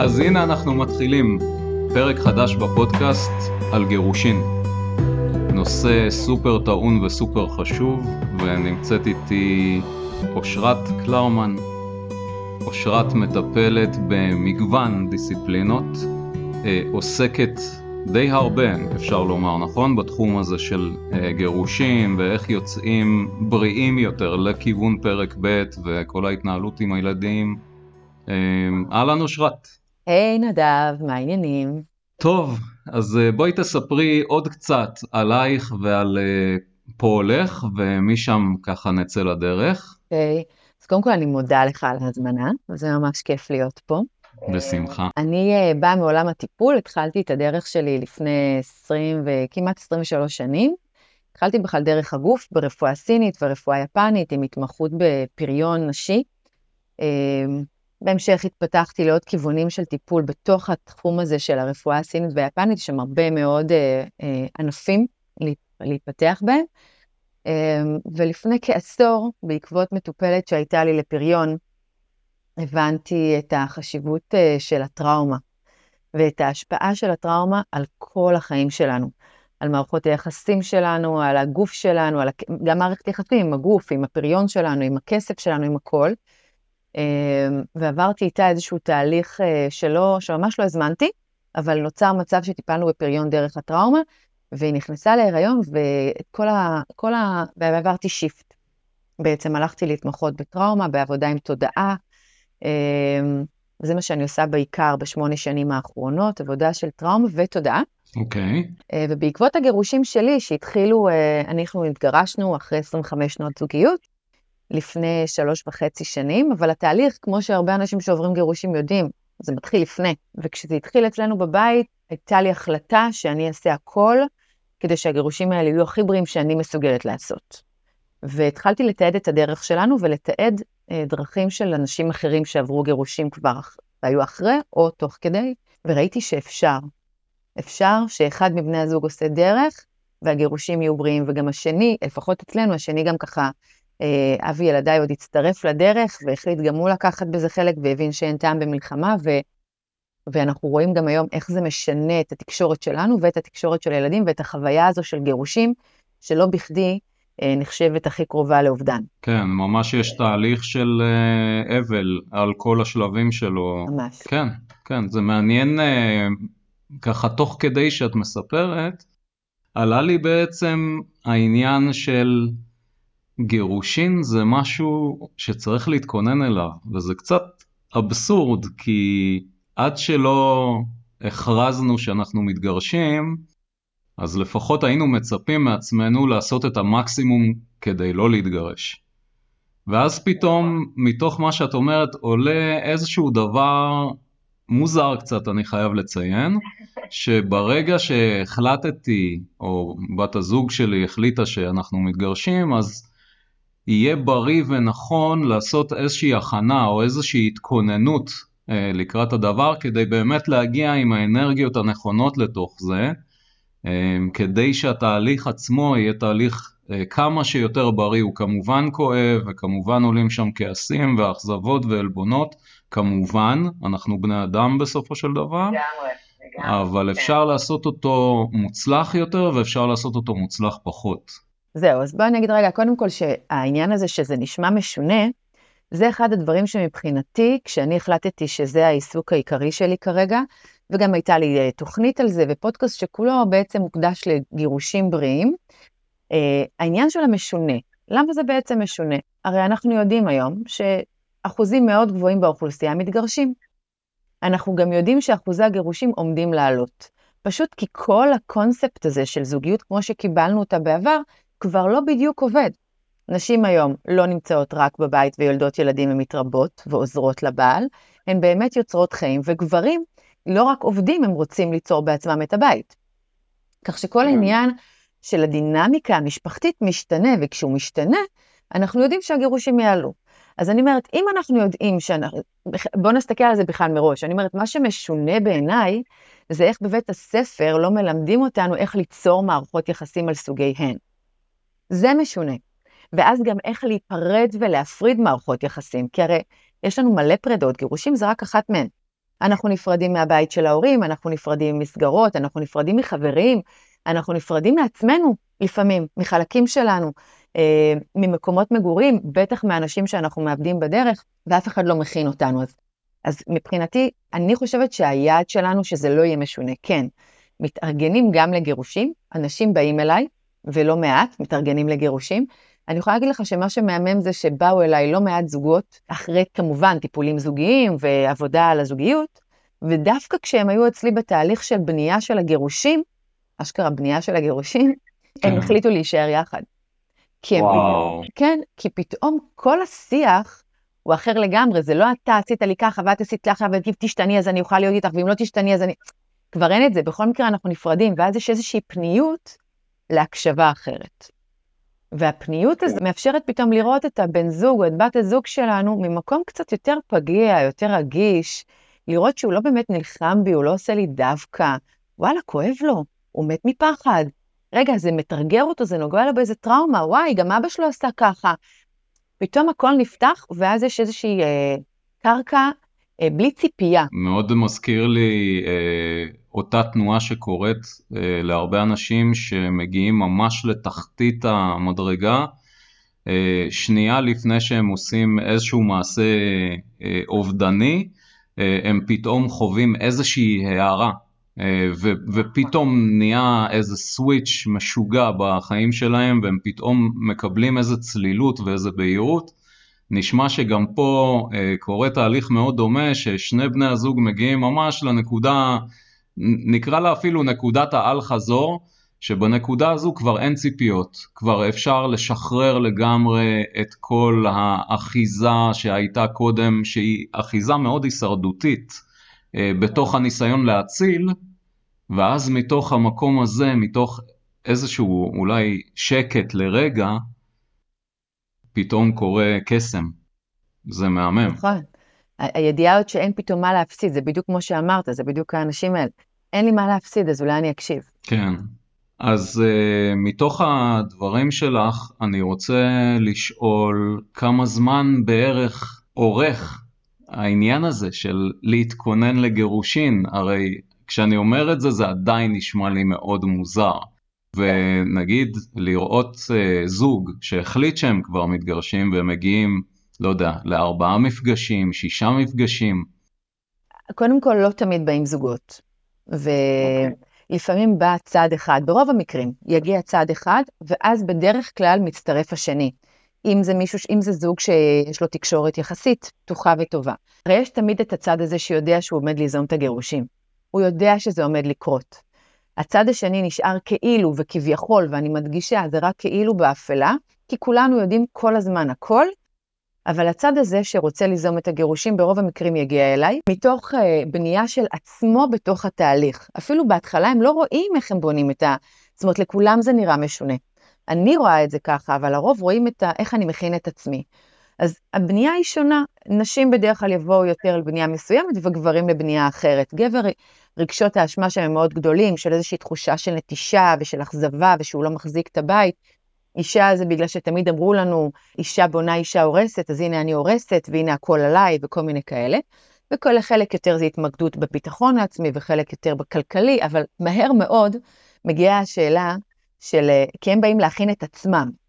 אז הנה אנחנו מתחילים, פרק חדש בפודקאסט על גירושין. נושא סופר טעון וסופר חשוב, ונמצאת איתי אושרת קלרמן. אושרת מטפלת במגוון דיסציפלינות, אה, עוסקת די הרבה, אפשר לומר, נכון? בתחום הזה של אה, גירושים ואיך יוצאים בריאים יותר לכיוון פרק ב' וכל ההתנהלות עם הילדים. אה, אהלן אושרת. היי hey, נדב, מה העניינים? טוב, אז אה, בואי תספרי עוד קצת עלייך ועל פועלך, ומשם ככה נצא לדרך. אוקיי, okay. אז קודם כל אני מודה לך על ההזמנה, וזה ממש כיף להיות פה. בשמחה. אני אה, באה מעולם הטיפול, התחלתי את הדרך שלי לפני 20 וכמעט 23 שנים. התחלתי בכלל דרך הגוף ברפואה סינית ורפואה יפנית עם התמחות בפריון נשי. אה, בהמשך התפתחתי לעוד כיוונים של טיפול בתוך התחום הזה של הרפואה הסינית והיפנית, יש שם הרבה מאוד אה, ענפים להתפתח בהם. ולפני כעשור, בעקבות מטופלת שהייתה לי לפריון, הבנתי את החשיבות אה, של הטראומה ואת ההשפעה של הטראומה על כל החיים שלנו, על מערכות היחסים שלנו, על הגוף שלנו, על. גם מערכת יחסים עם הגוף, עם הפריון שלנו, עם הכסף שלנו, עם הכל. אה, ועברתי איתה איזשהו תהליך אה, שלא, שממש לא הזמנתי, אבל נוצר מצב שטיפלנו בפריון דרך הטראומה, והיא נכנסה להיריון, וכל ה... כל ה... ועברתי שיפט. בעצם הלכתי להתמחות בטראומה, בעבודה עם תודעה, אמ, זה מה שאני עושה בעיקר בשמונה שנים האחרונות, עבודה של טראומה ותודעה. אוקיי. Okay. אה, ובעקבות הגירושים שלי, שהתחילו, אה, אנחנו התגרשנו אחרי 25 שנות זוגיות, לפני שלוש וחצי שנים, אבל התהליך, כמו שהרבה אנשים שעוברים גירושים יודעים, זה מתחיל לפני. וכשזה התחיל אצלנו בבית, הייתה לי החלטה שאני אעשה הכל כדי שהגירושים האלה יהיו הכי בריאים שאני מסוגלת לעשות. והתחלתי לתעד את הדרך שלנו ולתעד אה, דרכים של אנשים אחרים שעברו גירושים כבר והיו אחרי או תוך כדי, וראיתי שאפשר. אפשר שאחד מבני הזוג עושה דרך והגירושים יהיו בריאים, וגם השני, לפחות אצלנו, השני גם ככה, אבי ילדיי עוד הצטרף לדרך והחליט גם הוא לקחת בזה חלק והבין שאין טעם במלחמה, ו... ואנחנו רואים גם היום איך זה משנה את התקשורת שלנו ואת התקשורת של הילדים ואת החוויה הזו של גירושים, שלא בכדי אה, נחשבת הכי קרובה לאובדן. כן, ממש יש תהליך של אה, אבל על כל השלבים שלו. ממש. כן, כן, זה מעניין אה, ככה תוך כדי שאת מספרת, עלה לי בעצם העניין של גירושין זה משהו שצריך להתכונן אליו, וזה קצת אבסורד, כי עד שלא הכרזנו שאנחנו מתגרשים, אז לפחות היינו מצפים מעצמנו לעשות את המקסימום כדי לא להתגרש. ואז פתאום, מתוך מה שאת אומרת, עולה איזשהו דבר מוזר קצת, אני חייב לציין, שברגע שהחלטתי, או בת הזוג שלי החליטה שאנחנו מתגרשים, אז יהיה בריא ונכון לעשות איזושהי הכנה או איזושהי התכוננות אה, לקראת הדבר, כדי באמת להגיע עם האנרגיות הנכונות לתוך זה. אמ, כדי שהתהליך עצמו יהיה תהליך אה, כמה שיותר בריא, הוא כמובן כואב וכמובן עולים שם כעסים ואכזבות ועלבונות, כמובן, אנחנו בני אדם בסופו של דבר, אבל כן. אפשר לעשות אותו מוצלח יותר ואפשר לעשות אותו מוצלח פחות. זהו, אז בואי אני אגיד רגע, קודם כל שהעניין הזה שזה נשמע משונה, זה אחד הדברים שמבחינתי, כשאני החלטתי שזה העיסוק העיקרי שלי כרגע, וגם הייתה לי אה, תוכנית על זה ופודקאסט שכולו בעצם מוקדש לגירושים בריאים. Uh, העניין של המשונה, למה זה בעצם משונה? הרי אנחנו יודעים היום שאחוזים מאוד גבוהים באוכלוסייה מתגרשים. אנחנו גם יודעים שאחוזי הגירושים עומדים לעלות. פשוט כי כל הקונספט הזה של זוגיות כמו שקיבלנו אותה בעבר, כבר לא בדיוק עובד. נשים היום לא נמצאות רק בבית ויולדות ילדים ומתרבות ועוזרות לבעל, הן באמת יוצרות חיים, וגברים לא רק עובדים, הם רוצים ליצור בעצמם את הבית. כך שכל. העניין של הדינמיקה המשפחתית משתנה, וכשהוא משתנה, אנחנו יודעים שהגירושים יעלו. אז אני אומרת, אם אנחנו יודעים שאנחנו, בואו נסתכל על זה בכלל מראש. אני אומרת, מה שמשונה בעיניי, זה איך בבית הספר לא מלמדים אותנו איך ליצור מערכות יחסים על סוגיהן. זה משונה. ואז גם איך להיפרד ולהפריד מערכות יחסים, כי הרי יש לנו מלא פרדות, גירושים זה רק אחת מהן. אנחנו נפרדים מהבית של ההורים, אנחנו נפרדים ממסגרות, אנחנו נפרדים מחברים, אנחנו נפרדים מעצמנו לפעמים, מחלקים שלנו, אה, ממקומות מגורים, בטח מאנשים שאנחנו מאבדים בדרך, ואף אחד לא מכין אותנו. אז, אז מבחינתי, אני חושבת שהיעד שלנו שזה לא יהיה משונה. כן, מתארגנים גם לגירושים, אנשים באים אליי, ולא מעט, מתארגנים לגירושים. אני יכולה להגיד לך שמה שמהמם זה שבאו אליי לא מעט זוגות, אחרי כמובן טיפולים זוגיים ועבודה על הזוגיות, ודווקא כשהם היו אצלי בתהליך של בנייה של הגירושים, אשכרה בנייה של הגירושים, כן. הם החליטו להישאר יחד. כי הם, וואו. כן, כי פתאום כל השיח הוא אחר לגמרי, זה לא אתה עשית לי ככה ואת עשית ככה, ואם תשתני אז אני אוכל להיות איתך, ואם לא תשתני אז אני... כבר אין את זה, בכל מקרה אנחנו נפרדים, ואז יש איזושהי פניות להקשבה אחרת. והפניות הזו מאפשרת פתאום לראות את הבן זוג או את בת הזוג שלנו ממקום קצת יותר פגיע, יותר רגיש, לראות שהוא לא באמת נלחם בי, הוא לא עושה לי דווקא, וואלה, כואב לו, הוא מת מפחד. רגע, זה מתרגר אותו, זה נוגע לו באיזה טראומה, וואי, גם אבא שלו עשה ככה. פתאום הכל נפתח, ואז יש איזושהי אה, קרקע בלי ציפייה. מאוד מזכיר לי אה, אותה תנועה שקורית אה, להרבה אנשים שמגיעים ממש לתחתית המדרגה, אה, שנייה לפני שהם עושים איזשהו מעשה אה, אובדני, אה, הם פתאום חווים איזושהי הערה. אה, ו- ופתאום נהיה איזה סוויץ' משוגע בחיים שלהם והם פתאום מקבלים איזה צלילות ואיזה בהירות. נשמע שגם פה אה, קורה תהליך מאוד דומה ששני בני הזוג מגיעים ממש לנקודה, נקרא לה אפילו נקודת האל חזור, שבנקודה הזו כבר אין ציפיות, כבר אפשר לשחרר לגמרי את כל האחיזה שהייתה קודם, שהיא אחיזה מאוד הישרדותית אה, בתוך הניסיון להציל, ואז מתוך המקום הזה, מתוך איזשהו אולי שקט לרגע, פתאום קורה קסם. זה מהמם. נכון. הידיעה עוד שאין פתאום מה להפסיד, זה בדיוק כמו שאמרת, זה בדיוק האנשים האלה. אין לי מה להפסיד, אז אולי אני אקשיב. כן. אז uh, מתוך הדברים שלך, אני רוצה לשאול כמה זמן בערך אורך העניין הזה של להתכונן לגירושין, הרי כשאני אומר את זה, זה עדיין נשמע לי מאוד מוזר. ונגיד לראות uh, זוג שהחליט שהם כבר מתגרשים והם מגיעים, לא יודע, לארבעה מפגשים, שישה מפגשים. קודם כל, לא תמיד באים זוגות. ולפעמים okay. בא צד אחד, ברוב המקרים יגיע צד אחד, ואז בדרך כלל מצטרף השני. אם זה מישהו, אם זה זוג שיש לו תקשורת יחסית פתוחה וטובה. הרי יש תמיד את הצד הזה שיודע שהוא עומד ליזום את הגירושים. הוא יודע שזה עומד לקרות. הצד השני נשאר כאילו וכביכול, ואני מדגישה, זה רק כאילו באפלה, כי כולנו יודעים כל הזמן הכל, אבל הצד הזה שרוצה ליזום את הגירושים ברוב המקרים יגיע אליי, מתוך uh, בנייה של עצמו בתוך התהליך. אפילו בהתחלה הם לא רואים איך הם בונים את ה... זאת אומרת, לכולם זה נראה משונה. אני רואה את זה ככה, אבל הרוב רואים את ה... איך אני מכין את עצמי. אז הבנייה היא שונה, נשים בדרך כלל יבואו יותר לבנייה מסוימת וגברים לבנייה אחרת. גבר, רגשות האשמה שהם מאוד גדולים, של איזושהי תחושה של נטישה ושל אכזבה ושהוא לא מחזיק את הבית. אישה זה בגלל שתמיד אמרו לנו, אישה בונה אישה הורסת, אז הנה אני הורסת והנה הכל עליי וכל מיני כאלה. וכל חלק יותר זה התמקדות בביטחון העצמי וחלק יותר בכלכלי, אבל מהר מאוד מגיעה השאלה של, כי הם באים להכין את עצמם.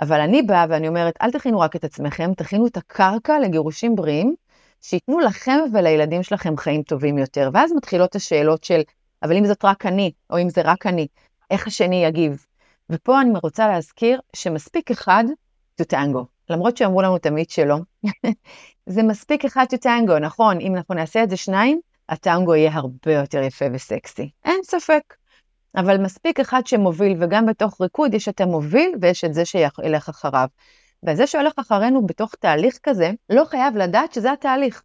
אבל אני באה ואני אומרת, אל תכינו רק את עצמכם, תכינו את הקרקע לגירושים בריאים, שייתנו לכם ולילדים שלכם חיים טובים יותר. ואז מתחילות השאלות של, אבל אם זאת רק אני, או אם זה רק אני, איך השני יגיב? ופה אני רוצה להזכיר שמספיק אחד to tango. למרות שאמרו לנו תמיד שלא, זה מספיק אחד to tango, נכון? אם אנחנו נעשה את זה שניים, הטנגו יהיה הרבה יותר יפה וסקסי. אין ספק. אבל מספיק אחד שמוביל, וגם בתוך ריקוד יש את המוביל ויש את זה שילך אחריו. וזה שהולך אחרינו בתוך תהליך כזה, לא חייב לדעת שזה התהליך.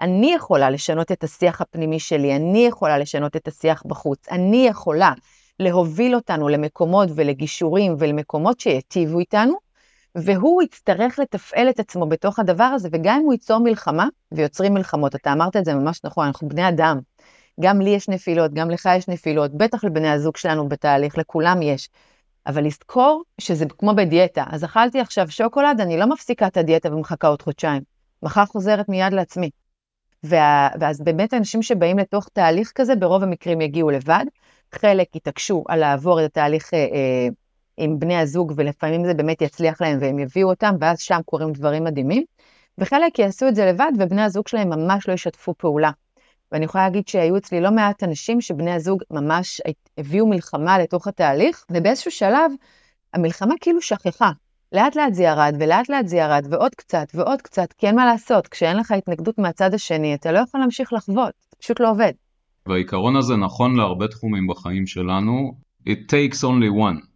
אני יכולה לשנות את השיח הפנימי שלי, אני יכולה לשנות את השיח בחוץ, אני יכולה להוביל אותנו למקומות ולגישורים ולמקומות שיטיבו איתנו, והוא יצטרך לתפעל את עצמו בתוך הדבר הזה, וגם אם הוא ייצור מלחמה, ויוצרים מלחמות, אתה אמרת את זה ממש נכון, אנחנו בני אדם, גם לי יש נפילות, גם לך יש נפילות, בטח לבני הזוג שלנו בתהליך, לכולם יש. אבל לזכור שזה כמו בדיאטה. אז אכלתי עכשיו שוקולד, אני לא מפסיקה את הדיאטה ומחכה עוד חודשיים. מחר חוזרת מיד לעצמי. וה, ואז באמת אנשים שבאים לתוך תהליך כזה, ברוב המקרים יגיעו לבד. חלק יתעקשו על לעבור את התהליך אה, אה, עם בני הזוג, ולפעמים זה באמת יצליח להם והם יביאו אותם, ואז שם קורים דברים מדהימים. וחלק יעשו את זה לבד, ובני הזוג שלהם ממש לא ישתפו פעולה. ואני יכולה להגיד שהיו אצלי לא מעט אנשים שבני הזוג ממש הביאו מלחמה לתוך התהליך, ובאיזשהו שלב המלחמה כאילו שכחה. לאט לאט זה ירד, ולאט לאט זה ירד, ועוד קצת, ועוד קצת, כי אין מה לעשות, כשאין לך התנגדות מהצד השני, אתה לא יכול להמשיך לחוות, זה פשוט לא עובד. והעיקרון הזה נכון להרבה תחומים בחיים שלנו, it takes only one.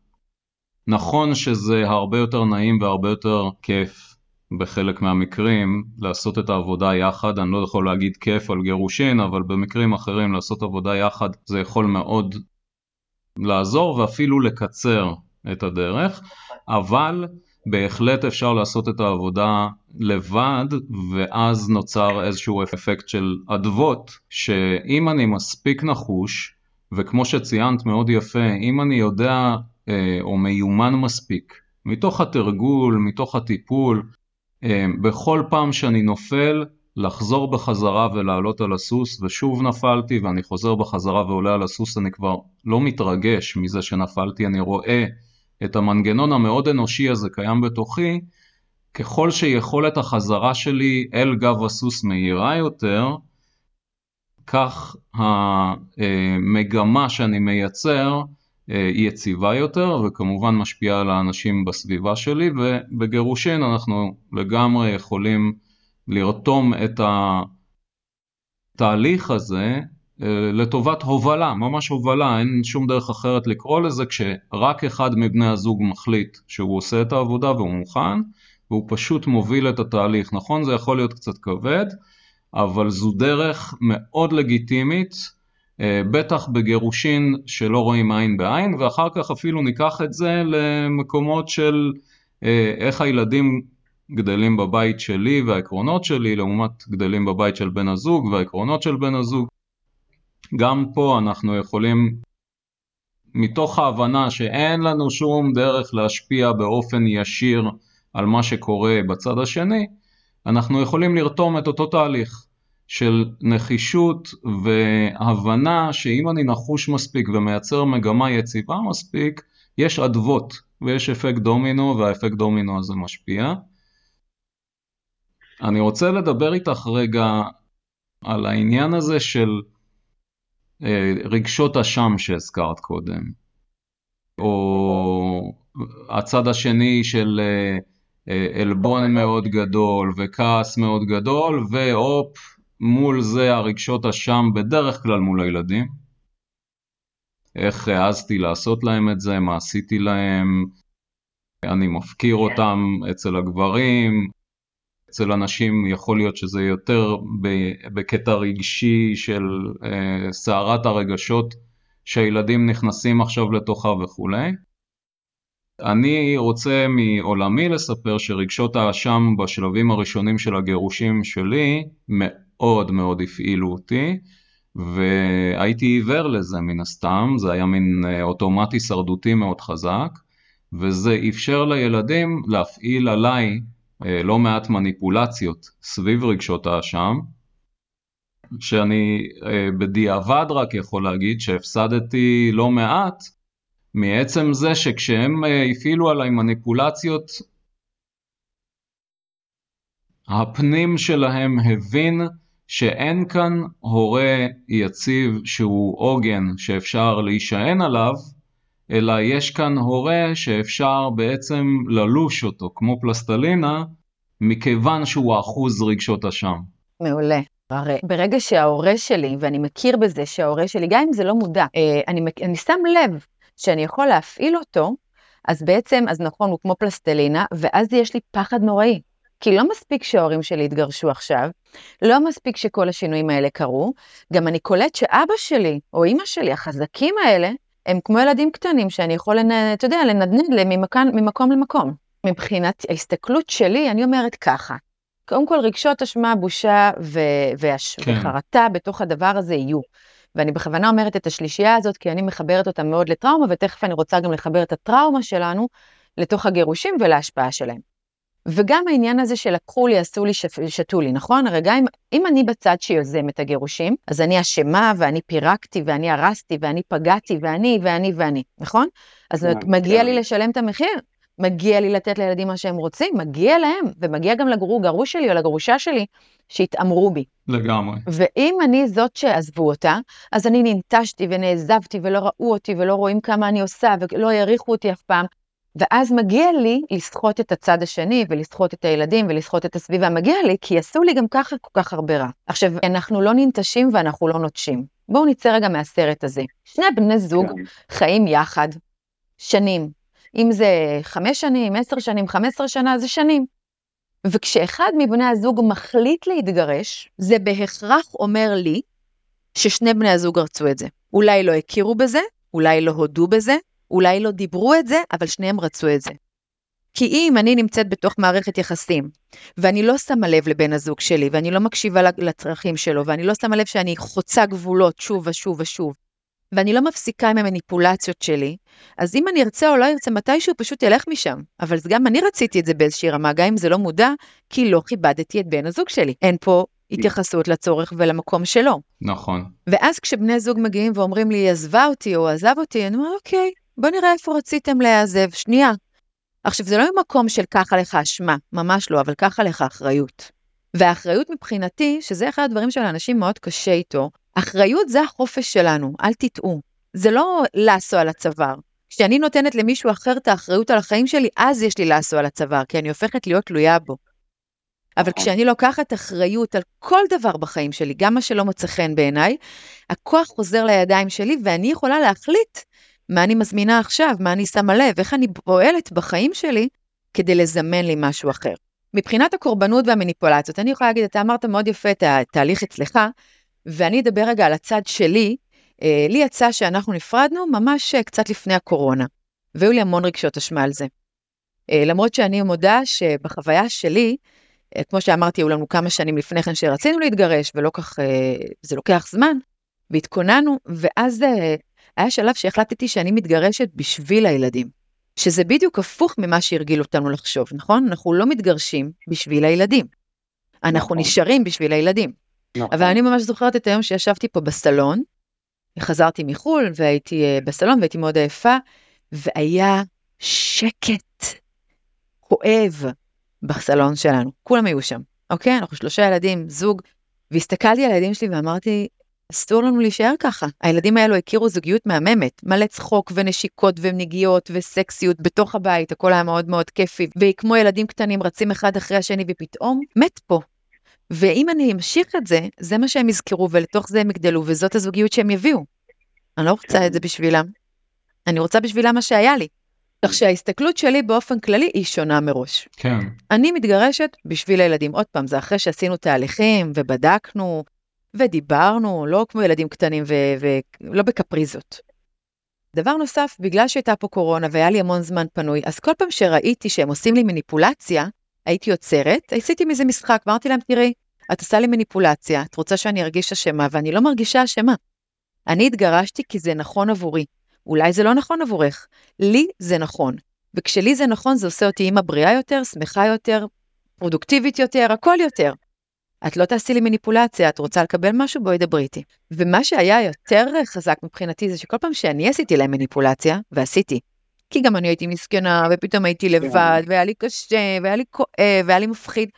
נכון שזה הרבה יותר נעים והרבה יותר כיף בחלק מהמקרים לעשות את העבודה יחד, אני לא יכול להגיד כיף על גירושין, אבל במקרים אחרים לעשות עבודה יחד זה יכול מאוד לעזור ואפילו לקצר את הדרך, אבל בהחלט אפשר לעשות את העבודה לבד, ואז נוצר איזשהו אפקט של אדוות, שאם אני מספיק נחוש, וכמו שציינת מאוד יפה, אם אני יודע אה, או מיומן מספיק, מתוך התרגול, מתוך הטיפול, בכל פעם שאני נופל, לחזור בחזרה ולעלות על הסוס, ושוב נפלתי ואני חוזר בחזרה ועולה על הסוס, אני כבר לא מתרגש מזה שנפלתי, אני רואה את המנגנון המאוד אנושי הזה קיים בתוכי, ככל שיכולת החזרה שלי אל גב הסוס מהירה יותר, כך המגמה שאני מייצר אה, היא יציבה יותר וכמובן משפיעה על האנשים בסביבה שלי ובגירושין אנחנו לגמרי יכולים לרתום את התהליך הזה אה, לטובת הובלה, ממש הובלה, אין שום דרך אחרת לקרוא לזה כשרק אחד מבני הזוג מחליט שהוא עושה את העבודה והוא מוכן והוא פשוט מוביל את התהליך, נכון זה יכול להיות קצת כבד אבל זו דרך מאוד לגיטימית אה, בטח בגירושין שלא רואים עין בעין, ואחר כך אפילו ניקח את זה למקומות של אה, איך הילדים גדלים בבית שלי והעקרונות שלי לעומת גדלים בבית של בן הזוג והעקרונות של בן הזוג. גם פה אנחנו יכולים, מתוך ההבנה שאין לנו שום דרך להשפיע באופן ישיר על מה שקורה בצד השני, אנחנו יכולים לרתום את אותו תהליך. של נחישות והבנה שאם אני נחוש מספיק ומייצר מגמה יציבה מספיק, יש אדוות ויש אפקט דומינו והאפקט דומינו הזה משפיע. אני רוצה לדבר איתך רגע על העניין הזה של אה, רגשות אשם שהזכרת קודם, או הצד השני של אה, אה, עלבון מאוד גדול וכעס מאוד גדול והופ מול זה הרגשות אשם בדרך כלל מול הילדים. איך העזתי לעשות להם את זה, מה עשיתי להם, אני מפקיר אותם אצל הגברים, אצל אנשים יכול להיות שזה יותר בקטע רגשי של אה, סערת הרגשות שהילדים נכנסים עכשיו לתוכה וכולי. אני רוצה מעולמי לספר שרגשות האשם בשלבים הראשונים של הגירושים שלי מאוד מאוד הפעילו אותי, והייתי עיוור לזה מן הסתם, זה היה מין אה, אוטומטי שרדותי מאוד חזק, וזה אפשר לילדים להפעיל עליי אה, לא מעט מניפולציות סביב רגשות האשם, שאני אה, בדיעבד רק יכול להגיד שהפסדתי לא מעט מעצם זה שכשהם הפעילו עליי מניפולציות הפנים שלהם הבין שאין כאן הורה יציב שהוא עוגן שאפשר להישען עליו, אלא יש כאן הורה שאפשר בעצם ללוש אותו כמו פלסטלינה, מכיוון שהוא אחוז רגשות אשם. מעולה. הרי ברגע שההורה שלי, ואני מכיר בזה שההורה שלי, גם אם זה לא מודע, אה, אני, אני שם לב שאני יכול להפעיל אותו, אז בעצם, אז נכון, הוא כמו פלסטלינה, ואז יש לי פחד נוראי. כי לא מספיק שההורים שלי התגרשו עכשיו, לא מספיק שכל השינויים האלה קרו, גם אני קולט שאבא שלי או אימא שלי, החזקים האלה, הם כמו ילדים קטנים שאני יכול. אתה יודע, לנדנד להם ממקום, ממקום למקום. מבחינת ההסתכלות שלי, אני אומרת ככה, קודם כל רגשות אשמה, בושה ו... והש... כן. וחרטה בתוך הדבר הזה יהיו. ואני בכוונה אומרת את השלישייה הזאת, כי אני מחברת אותה מאוד לטראומה, ותכף אני רוצה גם לחבר את הטראומה שלנו לתוך הגירושים ולהשפעה שלהם. וגם העניין הזה שלקחו לי, עשו לי, שתו לי, נכון? הרי גם אם, אם אני בצד שיוזם את הגירושים, אז אני אשמה, ואני פירקתי, ואני הרסתי, ואני פגעתי, ואני, ואני, ואני, נכון? אז כן, מגיע לי כן. לשלם את המחיר. מגיע לי לתת לילדים מה שהם רוצים, מגיע להם, ומגיע גם לגרוש שלי או לגרושה שלי, שיתעמרו בי. לגמרי. ואם אני זאת שעזבו אותה, אז אני ננטשתי ונעזבתי ולא ראו אותי ולא רואים כמה אני עושה ולא העריכו אותי אף פעם. ואז מגיע לי לסחוט את הצד השני ולסחוט את הילדים ולסחוט את הסביבה, מגיע לי כי עשו לי גם ככה כל כך הרבה רע. עכשיו, אנחנו לא ננטשים ואנחנו לא נוטשים. בואו נצא רגע מהסרט הזה. שני בני זוג כן. חיים יחד, שנים. אם זה חמש שנים, עשר שנים, חמש עשרה שנה, זה שנים. וכשאחד מבני הזוג מחליט להתגרש, זה בהכרח אומר לי ששני בני הזוג רצו את זה. אולי לא הכירו בזה, אולי לא הודו בזה, אולי לא דיברו את זה, אבל שניהם רצו את זה. כי אם אני נמצאת בתוך מערכת יחסים, ואני לא שמה לב לבן הזוג שלי, ואני לא מקשיבה לצרכים שלו, ואני לא שמה לב שאני חוצה גבולות שוב ושוב ושוב, ואני לא מפסיקה עם המניפולציות שלי, אז אם אני ארצה או לא ארצה, מתישהו פשוט ילך משם. אבל גם אני רציתי את זה באיזושהי רמה, גם אם זה לא מודע, כי לא כיבדתי את בן הזוג שלי. אין פה התייחסות לצורך ולמקום שלו. נכון. ואז כשבני זוג מגיעים ואומרים לי, היא עזבה אותי או עזב אותי, אני אומר, אוקיי, בוא נראה איפה רציתם להיעזב, שנייה. עכשיו, זה לא ממקום של ככה לך אשמה, ממש לא, אבל ככה לך אחריות. והאחריות מבחינתי, שזה אחד הדברים שלאנשים מאוד קשה איתו, אחריות זה החופש שלנו, אל תטעו. זה לא לאסו על הצוואר. כשאני נותנת למישהו אחר את האחריות על החיים שלי, אז יש לי לאסו על הצוואר, כי אני הופכת להיות תלויה בו. אבל נכון. כשאני לוקחת אחריות על כל דבר בחיים שלי, גם מה שלא מוצא חן בעיניי, הכוח חוזר לידיים שלי ואני יכולה להחליט מה אני מזמינה עכשיו, מה אני שמה לב, איך אני פועלת בחיים שלי כדי לזמן לי משהו אחר. מבחינת הקורבנות והמניפולציות, אני יכולה להגיד, אתה אמרת מאוד יפה את התהליך אצלך, ואני אדבר רגע על הצד שלי. אה, לי יצא שאנחנו נפרדנו ממש אה, קצת לפני הקורונה, והיו לי המון רגשות אשמה על זה. אה, למרות שאני מודה שבחוויה שלי, כמו שאמרתי, היו לנו כמה שנים לפני כן שרצינו להתגרש, ולא כך, זה לוקח זמן, והתכוננו, ואז היה שלב שהחלטתי שאני מתגרשת בשביל הילדים. שזה בדיוק הפוך ממה שהרגיל אותנו לחשוב, נכון? אנחנו לא מתגרשים בשביל הילדים. אנחנו נכון. נשארים בשביל הילדים. נכון. אבל אני ממש זוכרת את היום שישבתי פה בסלון, חזרתי מחו"ל והייתי אה, בסלון והייתי מאוד עייפה, והיה שקט כואב בסלון שלנו, כולם היו שם, אוקיי? אנחנו שלושה ילדים, זוג, והסתכלתי על הילדים שלי ואמרתי, אסור לנו להישאר ככה. הילדים האלו הכירו זוגיות מהממת, מלא צחוק ונשיקות ונגיעות וסקסיות בתוך הבית, הכל היה מאוד מאוד כיפי, וכמו ילדים קטנים רצים אחד אחרי השני ופתאום מת פה. ואם אני אמשיך את זה, זה מה שהם יזכרו ולתוך זה הם יגדלו וזאת הזוגיות שהם יביאו. אני לא רוצה את זה בשבילם. אני רוצה בשבילם מה שהיה לי. כך שההסתכלות שלי באופן כללי היא שונה מראש. כן. אני מתגרשת בשביל הילדים. עוד פעם, זה אחרי שעשינו תהליכים ובדקנו ודיברנו, לא כמו ילדים קטנים ולא בקפריזות. דבר נוסף, בגלל שהייתה פה קורונה והיה לי המון זמן פנוי, אז כל פעם שראיתי שהם עושים לי מניפולציה, הייתי עוצרת, עשיתי מזה משחק, אמרתי להם, תראי, את עושה לי מניפולציה, את רוצה שאני ארגיש אשמה, ואני לא מרגישה אשמה. אני התגרשתי כי זה נכון עבורי. אולי זה לא נכון עבורך, לי זה נכון. וכשלי זה נכון, זה עושה אותי אימא בריאה יותר, שמחה יותר, פרודוקטיבית יותר, הכל יותר. את לא תעשי לי מניפולציה, את רוצה לקבל משהו? בואי דברי איתי. ומה שהיה יותר חזק מבחינתי זה שכל פעם שאני עשיתי להם מניפולציה, ועשיתי, כי גם אני הייתי מסכנה, ופתאום הייתי כן. לבד, והיה לי קשה, והיה לי כואב, והיה לי מפחיד.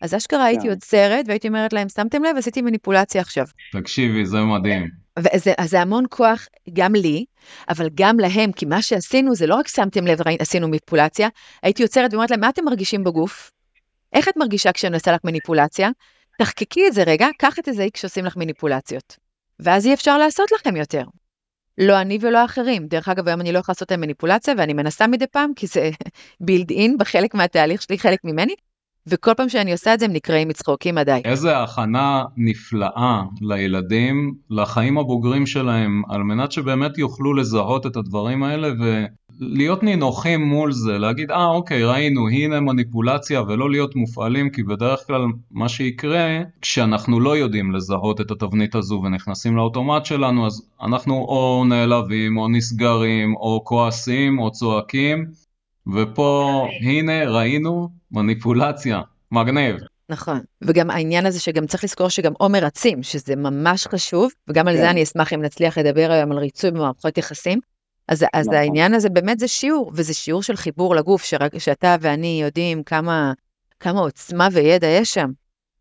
אז אשכרה הייתי כן. עוצרת, והייתי אומרת להם, שמתם לב, עשיתי מניפולציה עכשיו. תקשיבי, זה מדהים. וזה, אז זה המון כוח גם לי, אבל גם להם, כי מה שעשינו זה לא רק שמתם לב, עשינו מניפולציה, הייתי עוצרת ואומרת להם, מה אתם מרגישים בגוף? איך את מרגישה כשאני עושה לך מניפולציה? תחקקי את זה רגע, קח את זה כשעושים לך מניפולציות. ואז אי אפשר לעשות לכם יותר. לא אני ולא אחרים. דרך אגב, היום אני לא יכולה לעשות להם מניפולציה, ואני מנסה מדי פעם, כי זה בילד אין בחלק מהתהליך שלי, חלק ממני, וכל פעם שאני עושה את זה הם נקראים מצחוקים עדיין. איזה הכנה נפלאה לילדים, לחיים הבוגרים שלהם, על מנת שבאמת יוכלו לזהות את הדברים האלה ולהיות נינוחים מול זה, להגיד אה אוקיי ראינו הנה מניפולציה ולא להיות מופעלים כי בדרך כלל מה שיקרה כשאנחנו לא יודעים לזהות את התבנית הזו ונכנסים לאוטומט שלנו אז אנחנו או נעלבים או נסגרים או כועסים או צועקים ופה, הנה, ראינו מניפולציה, מגניב. נכון, וגם העניין הזה שגם צריך לזכור שגם עומר רצים, שזה ממש חשוב, וגם על זה כן. אני אשמח אם נצליח לדבר היום על ריצוי במערכות יחסים. אז, אז נכון. העניין הזה באמת זה שיעור, וזה שיעור של חיבור לגוף, שרק, שאתה ואני יודעים כמה, כמה עוצמה וידע יש שם.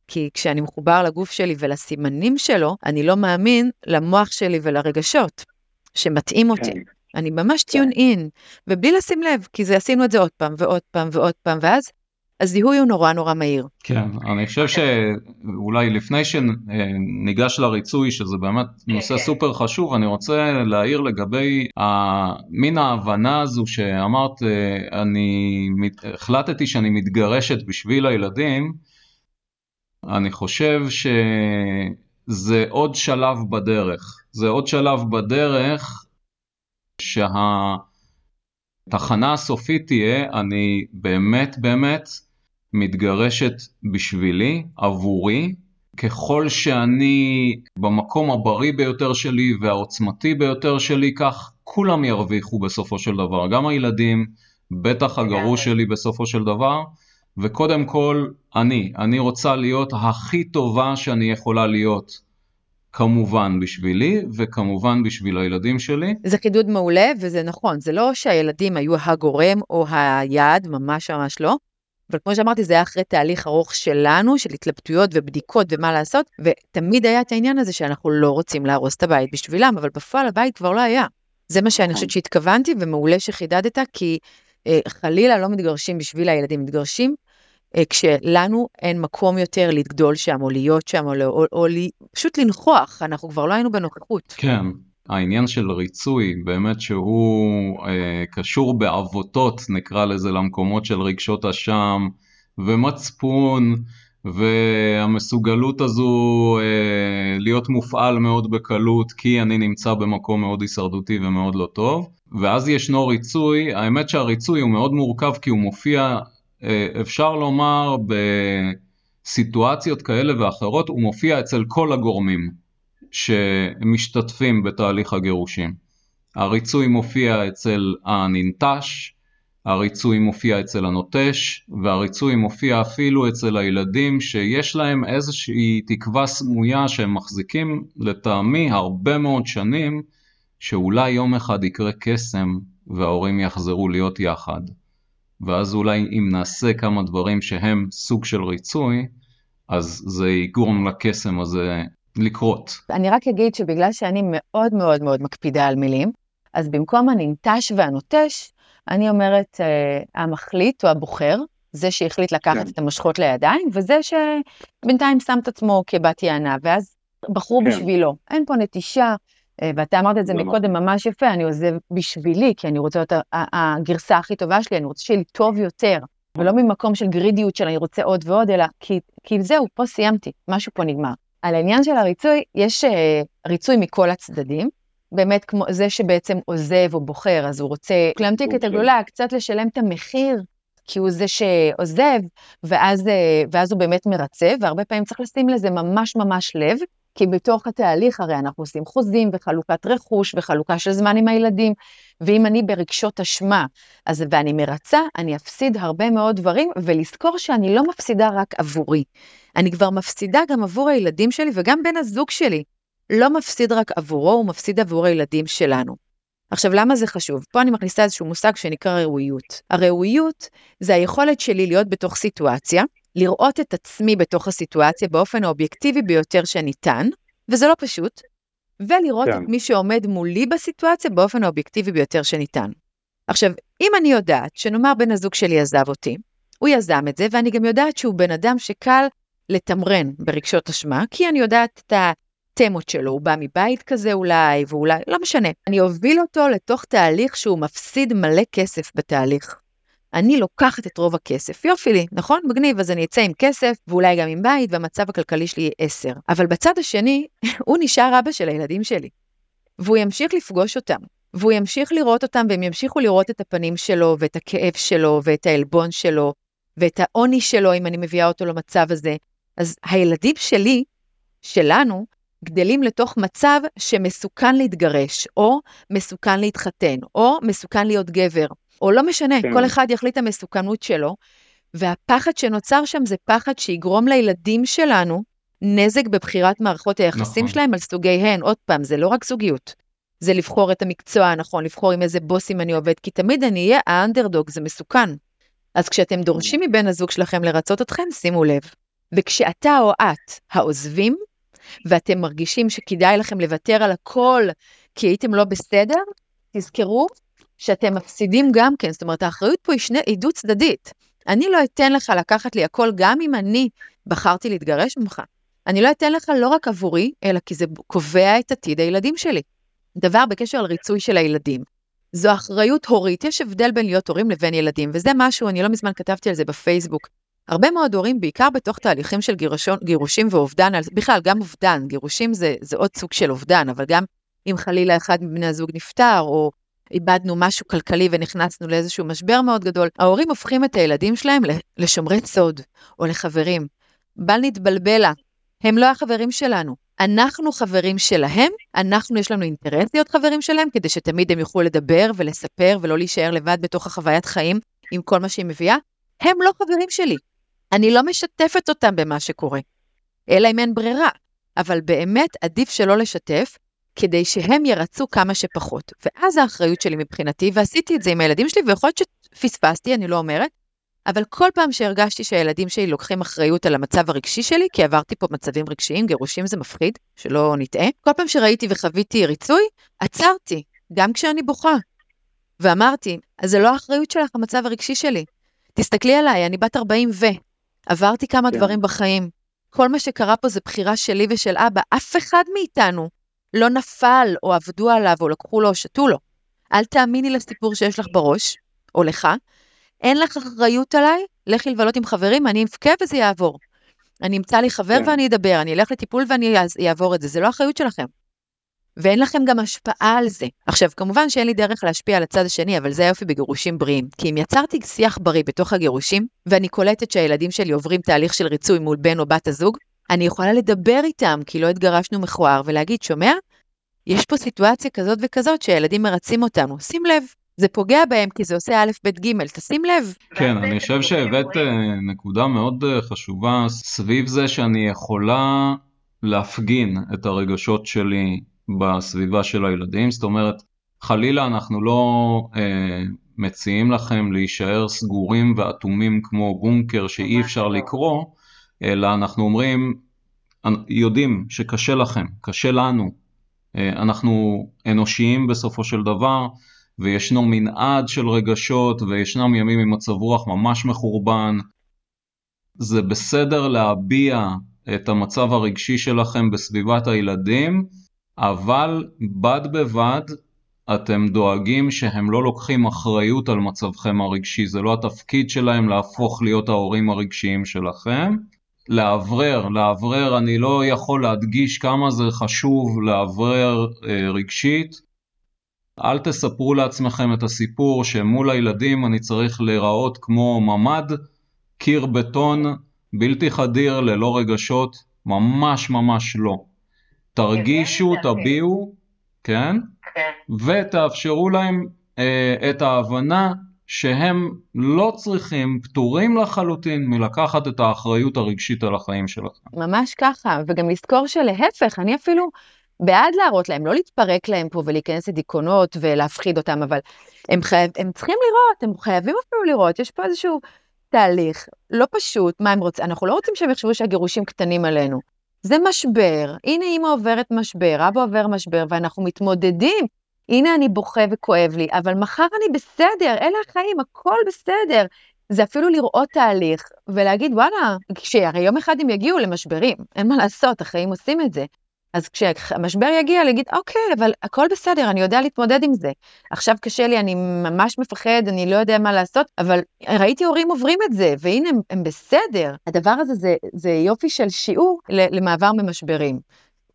כי כשאני מחובר לגוף שלי ולסימנים שלו, אני לא מאמין למוח שלי ולרגשות שמטעים אותי. כן. אני ממש כן. טיון אין, ובלי לשים לב, כי זה עשינו את זה עוד פעם ועוד פעם ועוד פעם, ואז הזיהוי הוא נורא נורא מהיר. כן, אני חושב שאולי לפני שניגש לריצוי, שזה באמת נושא סופר חשוב, אני רוצה להעיר לגבי מין ההבנה הזו שאמרת, אה, אני החלטתי שאני מתגרשת בשביל הילדים, אני חושב שזה עוד שלב בדרך. זה עוד שלב בדרך שהתחנה הסופית תהיה, אני באמת באמת מתגרשת בשבילי, עבורי, ככל שאני במקום הבריא ביותר שלי והעוצמתי ביותר שלי, כך כולם ירוויחו בסופו של דבר, גם הילדים, בטח הגרוש שלי בסופו של דבר, וקודם כל אני, אני רוצה להיות הכי טובה שאני יכולה להיות, כמובן בשבילי וכמובן בשביל הילדים שלי. זה חידוד מעולה, וזה נכון, זה לא שהילדים היו הגורם או היעד, ממש ממש לא. אבל כמו שאמרתי, זה היה אחרי תהליך ארוך שלנו, של התלבטויות ובדיקות ומה לעשות, ותמיד היה את העניין הזה שאנחנו לא רוצים להרוס את הבית בשבילם, אבל בפועל הבית כבר לא היה. זה מה שאני חושבת שהתכוונתי, ומעולה שחידדת, כי אה, חלילה לא מתגרשים בשביל הילדים, מתגרשים אה, כשלנו אין מקום יותר לגדול שם, או להיות שם, או, או, או, או פשוט לנכוח, אנחנו כבר לא היינו בנוכחות. כן, העניין של ריצוי, באמת שהוא אה, קשור בעבותות, נקרא לזה, למקומות של רגשות אשם ומצפון, והמסוגלות הזו אה, להיות מופעל מאוד בקלות, כי אני נמצא במקום מאוד הישרדותי ומאוד לא טוב. ואז ישנו ריצוי, האמת שהריצוי הוא מאוד מורכב כי הוא מופיע, אה, אפשר לומר, בסיטואציות כאלה ואחרות, הוא מופיע אצל כל הגורמים. שמשתתפים בתהליך הגירושים. הריצוי מופיע אצל הננטש, הריצוי מופיע אצל הנוטש, והריצוי מופיע אפילו אצל הילדים שיש להם איזושהי תקווה סמויה שהם מחזיקים לטעמי הרבה מאוד שנים, שאולי יום אחד יקרה קסם וההורים יחזרו להיות יחד. ואז אולי אם נעשה כמה דברים שהם סוג של ריצוי, אז זה יגרום לקסם הזה לקרות. אני רק אגיד שבגלל שאני מאוד מאוד מאוד מקפידה על מילים, אז במקום הננטש והנוטש, אני אומרת אה, המחליט או הבוחר, זה שהחליט לקחת כן. את המושכות לידיים, וזה שבינתיים שם את עצמו כבת יענה, ואז בחרו כן. בשבילו. אין פה נטישה, אה, ואתה אמרת את זה ממש. מקודם ממש יפה, אני עוזב בשבילי, כי אני רוצה להיות הגרסה הכי טובה שלי, אני רוצה שיהיה לי טוב יותר. ולא ממקום של גרידיות של אני רוצה עוד ועוד, אלא כי, כי זהו, פה סיימתי, משהו פה נגמר. על העניין של הריצוי, יש אה, ריצוי מכל הצדדים. באמת כמו זה שבעצם עוזב או בוחר, אז הוא רוצה להמתיק את אוקיי. הגלולה, קצת לשלם את המחיר, כי הוא זה שעוזב, ואז, אה, ואז הוא באמת מרצה, והרבה פעמים צריך לשים לזה ממש ממש לב, כי בתוך התהליך הרי אנחנו עושים חוזים וחלוקת רכוש וחלוקה של זמן עם הילדים, ואם אני ברגשות אשמה, אז ואני מרצה, אני אפסיד הרבה מאוד דברים, ולזכור שאני לא מפסידה רק עבורי. אני כבר מפסידה גם עבור הילדים שלי וגם בן הזוג שלי. לא מפסיד רק עבורו, הוא מפסיד עבור הילדים שלנו. עכשיו, למה זה חשוב? פה אני מכניסה איזשהו מושג שנקרא ראויות. הראויות זה היכולת שלי להיות בתוך סיטואציה, לראות את עצמי בתוך הסיטואציה באופן האובייקטיבי ביותר שניתן, וזה לא פשוט, ולראות כן. את מי שעומד מולי בסיטואציה באופן האובייקטיבי ביותר שניתן. עכשיו, אם אני יודעת שנאמר בן הזוג שלי עזב אותי, הוא יזם את זה, ואני גם יודעת שהוא בן אדם שקל לתמרן ברגשות אשמה, כי אני יודעת את התמות שלו, הוא בא מבית כזה אולי, ואולי, לא משנה. אני אוביל אותו לתוך תהליך שהוא מפסיד מלא כסף בתהליך. אני לוקחת את רוב הכסף. יופי לי, נכון? מגניב, אז אני אצא עם כסף, ואולי גם עם בית, והמצב הכלכלי שלי יהיה 10. אבל בצד השני, הוא נשאר אבא של הילדים שלי. והוא ימשיך לפגוש אותם. והוא ימשיך לראות אותם, והם ימשיכו לראות את הפנים שלו, ואת הכאב שלו, ואת העלבון שלו, ואת העוני שלו, אם אני מביאה אותו למצב הזה. אז הילדים שלי, שלנו, גדלים לתוך מצב שמסוכן להתגרש, או מסוכן להתחתן, או מסוכן להיות גבר. או לא משנה, כן. כל אחד יחליט המסוכנות שלו, והפחד שנוצר שם זה פחד שיגרום לילדים שלנו נזק בבחירת מערכות היחסים נכון. שלהם על סוגיהן. עוד פעם, זה לא רק זוגיות, זה לבחור את המקצוע הנכון, לבחור עם איזה בוסים אני עובד, כי תמיד אני אהיה האנדרדוג, זה מסוכן. אז כשאתם דורשים מבן הזוג שלכם לרצות אתכם, שימו לב. וכשאתה או את העוזבים, ואתם מרגישים שכדאי לכם לוותר על הכל כי הייתם לא בסדר, תזכרו שאתם מפסידים גם כן, זאת אומרת, האחריות פה היא שני, היא צדדית. אני לא אתן לך לקחת לי הכל, גם אם אני בחרתי להתגרש ממך. אני לא אתן לך לא רק עבורי, אלא כי זה קובע את עתיד הילדים שלי. דבר בקשר לריצוי של הילדים. זו אחריות הורית, יש הבדל בין להיות הורים לבין ילדים, וזה משהו, אני לא מזמן כתבתי על זה בפייסבוק. הרבה מאוד הורים, בעיקר בתוך תהליכים של גירושון, גירושים ואובדן, בכלל, גם אובדן, גירושים זה, זה עוד סוג של אובדן, אבל גם אם חלילה אחד מבני הזוג נפטר, או איבדנו משהו כלכלי ונכנסנו לאיזשהו משבר מאוד גדול, ההורים הופכים את הילדים שלהם לשומרי סוד, או לחברים. בל נתבלבלה, הם לא החברים שלנו. אנחנו חברים שלהם, אנחנו יש לנו אינטרס להיות חברים שלהם, כדי שתמיד הם יוכלו לדבר ולספר ולא להישאר לבד בתוך החוויית חיים עם כל מה שהיא מביאה. הם לא חברים שלי. אני לא משתפת אותם במה שקורה, אלא אם אין ברירה. אבל באמת עדיף שלא לשתף, כדי שהם ירצו כמה שפחות. ואז האחריות שלי מבחינתי, ועשיתי את זה עם הילדים שלי, ויכול להיות שפספסתי, אני לא אומרת, אבל כל פעם שהרגשתי שהילדים שלי לוקחים אחריות על המצב הרגשי שלי, כי עברתי פה מצבים רגשיים, גירושים זה מפחיד, שלא נטעה, כל פעם שראיתי וחוויתי ריצוי, עצרתי, גם כשאני בוכה. ואמרתי, אז זה לא האחריות שלך, המצב הרגשי שלי. תסתכלי עליי, אני בת 40 ו... עברתי כמה כן. דברים בחיים. כל מה שקרה פה זה בחירה שלי ושל אבא. אף אחד מאיתנו לא נפל, או עבדו עליו, או לקחו לו, או שתו לו. אל תאמיני לסיפור שיש לך בראש, או לך, אין לך אחריות עליי, לכי לבלות עם חברים, אני אבכה וזה יעבור. אני אמצא לי חבר כן. ואני אדבר, אני אלך לטיפול ואני אעבור את זה, זה לא אחריות שלכם. ואין לכם גם השפעה על זה. עכשיו, כמובן שאין לי דרך להשפיע על הצד השני, אבל זה היופי בגירושים בריאים. כי אם יצרתי שיח בריא בתוך הגירושים, ואני קולטת שהילדים שלי עוברים תהליך של ריצוי מול בן או בת הזוג, אני יכולה לדבר איתם, כי לא התגרשנו מכוער, ולהגיד, שומע? יש פה סיטואציה כזאת וכזאת שהילדים מרצים אותנו, שים לב. זה פוגע בהם כי זה עושה א', ב', ג', תשים לב. כן, אני חושב שהבאת אה, נקודה מאוד אה, חשובה סביב זה שאני יכולה להפגין את הרגשות שלי בסביבה של הילדים, זאת אומרת, חלילה אנחנו לא אה, מציעים לכם להישאר סגורים ואטומים כמו בונקר שאי אפשר לא. לקרוא, אלא אנחנו אומרים, יודעים שקשה לכם, קשה לנו, אה, אנחנו אנושיים בסופו של דבר, וישנו מנעד של רגשות, וישנם ימים עם מצב רוח ממש מחורבן. זה בסדר להביע את המצב הרגשי שלכם בסביבת הילדים, אבל בד בבד אתם דואגים שהם לא לוקחים אחריות על מצבכם הרגשי, זה לא התפקיד שלהם להפוך להיות ההורים הרגשיים שלכם. לאוורר, לאוורר, אני לא יכול להדגיש כמה זה חשוב לאוורר אה, רגשית. אל תספרו לעצמכם את הסיפור שמול הילדים אני צריך להיראות כמו ממ"ד, קיר בטון, בלתי חדיר, ללא רגשות, ממש ממש לא. תרגישו, תביעו, כן? כן? ותאפשרו להם אה, את ההבנה שהם לא צריכים, פטורים לחלוטין מלקחת את האחריות הרגשית על החיים שלכם. ממש ככה, וגם לזכור שלהפך, אני אפילו בעד להראות להם, לא להתפרק להם פה ולהיכנס לדיכאונות ולהפחיד אותם, אבל הם, חייב, הם צריכים לראות, הם חייבים אפילו לראות, יש פה איזשהו תהליך לא פשוט, מה הם רוצים, אנחנו לא רוצים שהם יחשבו שהגירושים קטנים עלינו. זה משבר, הנה אמא עוברת משבר, אבא עובר משבר, ואנחנו מתמודדים. הנה אני בוכה וכואב לי, אבל מחר אני בסדר, אלה החיים, הכל בסדר. זה אפילו לראות תהליך ולהגיד, וואלה, כשהרי יום אחד הם יגיעו למשברים, אין מה לעשות, החיים עושים את זה. אז כשהמשבר יגיע, להגיד, אוקיי, אבל הכל בסדר, אני יודע להתמודד עם זה. עכשיו קשה לי, אני ממש מפחד, אני לא יודע מה לעשות, אבל ראיתי הורים עוברים את זה, והנה הם, הם בסדר. הדבר הזה זה, זה יופי של שיעור למעבר ממשברים,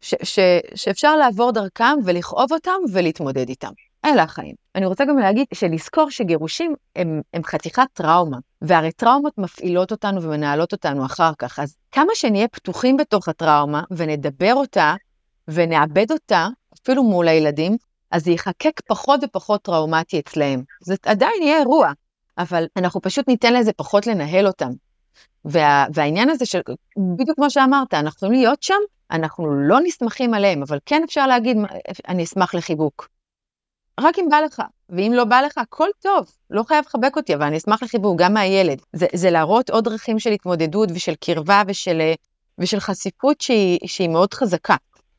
ש, ש, שאפשר לעבור דרכם ולכאוב אותם ולהתמודד איתם. אלה החיים. אני רוצה גם להגיד שלזכור שגירושים הם, הם חתיכת טראומה, והרי טראומות מפעילות אותנו ומנהלות אותנו אחר כך, אז כמה שנהיה פתוחים בתוך הטראומה ונדבר אותה ונאבד אותה, אפילו מול הילדים, אז זה יחקק פחות ופחות טראומטי אצלהם. זה עדיין יהיה אירוע, אבל אנחנו פשוט ניתן לזה פחות לנהל אותם. וה, והעניין הזה של, בדיוק כמו שאמרת, אנחנו יכולים להיות שם, אנחנו לא נסמכים עליהם, אבל כן אפשר להגיד, אני אשמח לחיבוק. רק אם בא לך, ואם לא בא לך, הכל טוב, לא חייב לחבק אותי, אבל אני אשמח לחיבוק גם מהילד. זה, זה להראות עוד דרכים של התמודדות ושל קרבה ושל, ושל חשיפות שהיא, שהיא מאוד חזקה.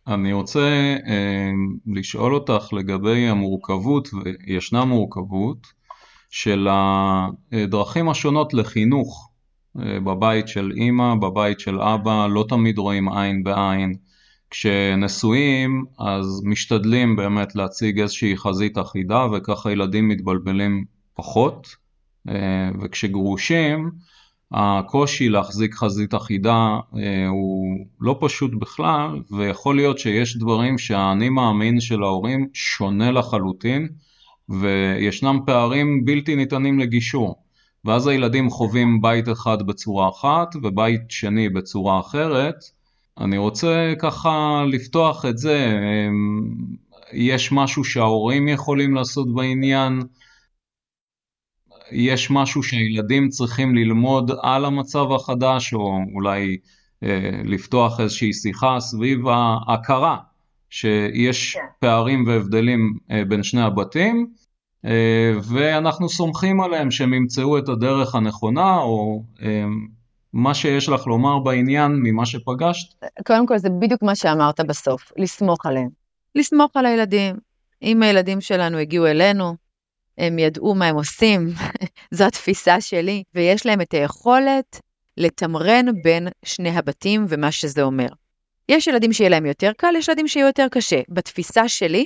אני רוצה אה, לשאול אותך לגבי המורכבות, וישנה מורכבות, של הדרכים השונות לחינוך אה, בבית של אימא, בבית של אבא, לא תמיד רואים עין בעין. כשנשואים אז משתדלים באמת להציג איזושהי חזית אחידה וככה ילדים מתבלבלים פחות אה, וכשגרושים הקושי להחזיק חזית אחידה אה, הוא לא פשוט בכלל ויכול להיות שיש דברים שהאני מאמין של ההורים שונה לחלוטין וישנם פערים בלתי ניתנים לגישור. ואז הילדים חווים בית אחד בצורה אחת ובית שני בצורה אחרת. אני רוצה ככה לפתוח את זה, יש משהו שההורים יכולים לעשות בעניין, יש משהו שהילדים צריכים ללמוד על המצב החדש, או אולי אה, לפתוח איזושהי שיחה סביב ההכרה שיש כן. פערים והבדלים אה, בין שני הבתים, אה, ואנחנו סומכים עליהם שהם ימצאו את הדרך הנכונה, או מה שיש לך לומר בעניין ממה שפגשת? קודם כל, זה בדיוק מה שאמרת בסוף, לסמוך עליהם. לסמוך על הילדים. אם הילדים שלנו הגיעו אלינו, הם ידעו מה הם עושים, זו התפיסה שלי, ויש להם את היכולת לתמרן בין שני הבתים ומה שזה אומר. יש ילדים שיהיה להם יותר קל, יש ילדים שיהיה יותר קשה. בתפיסה שלי,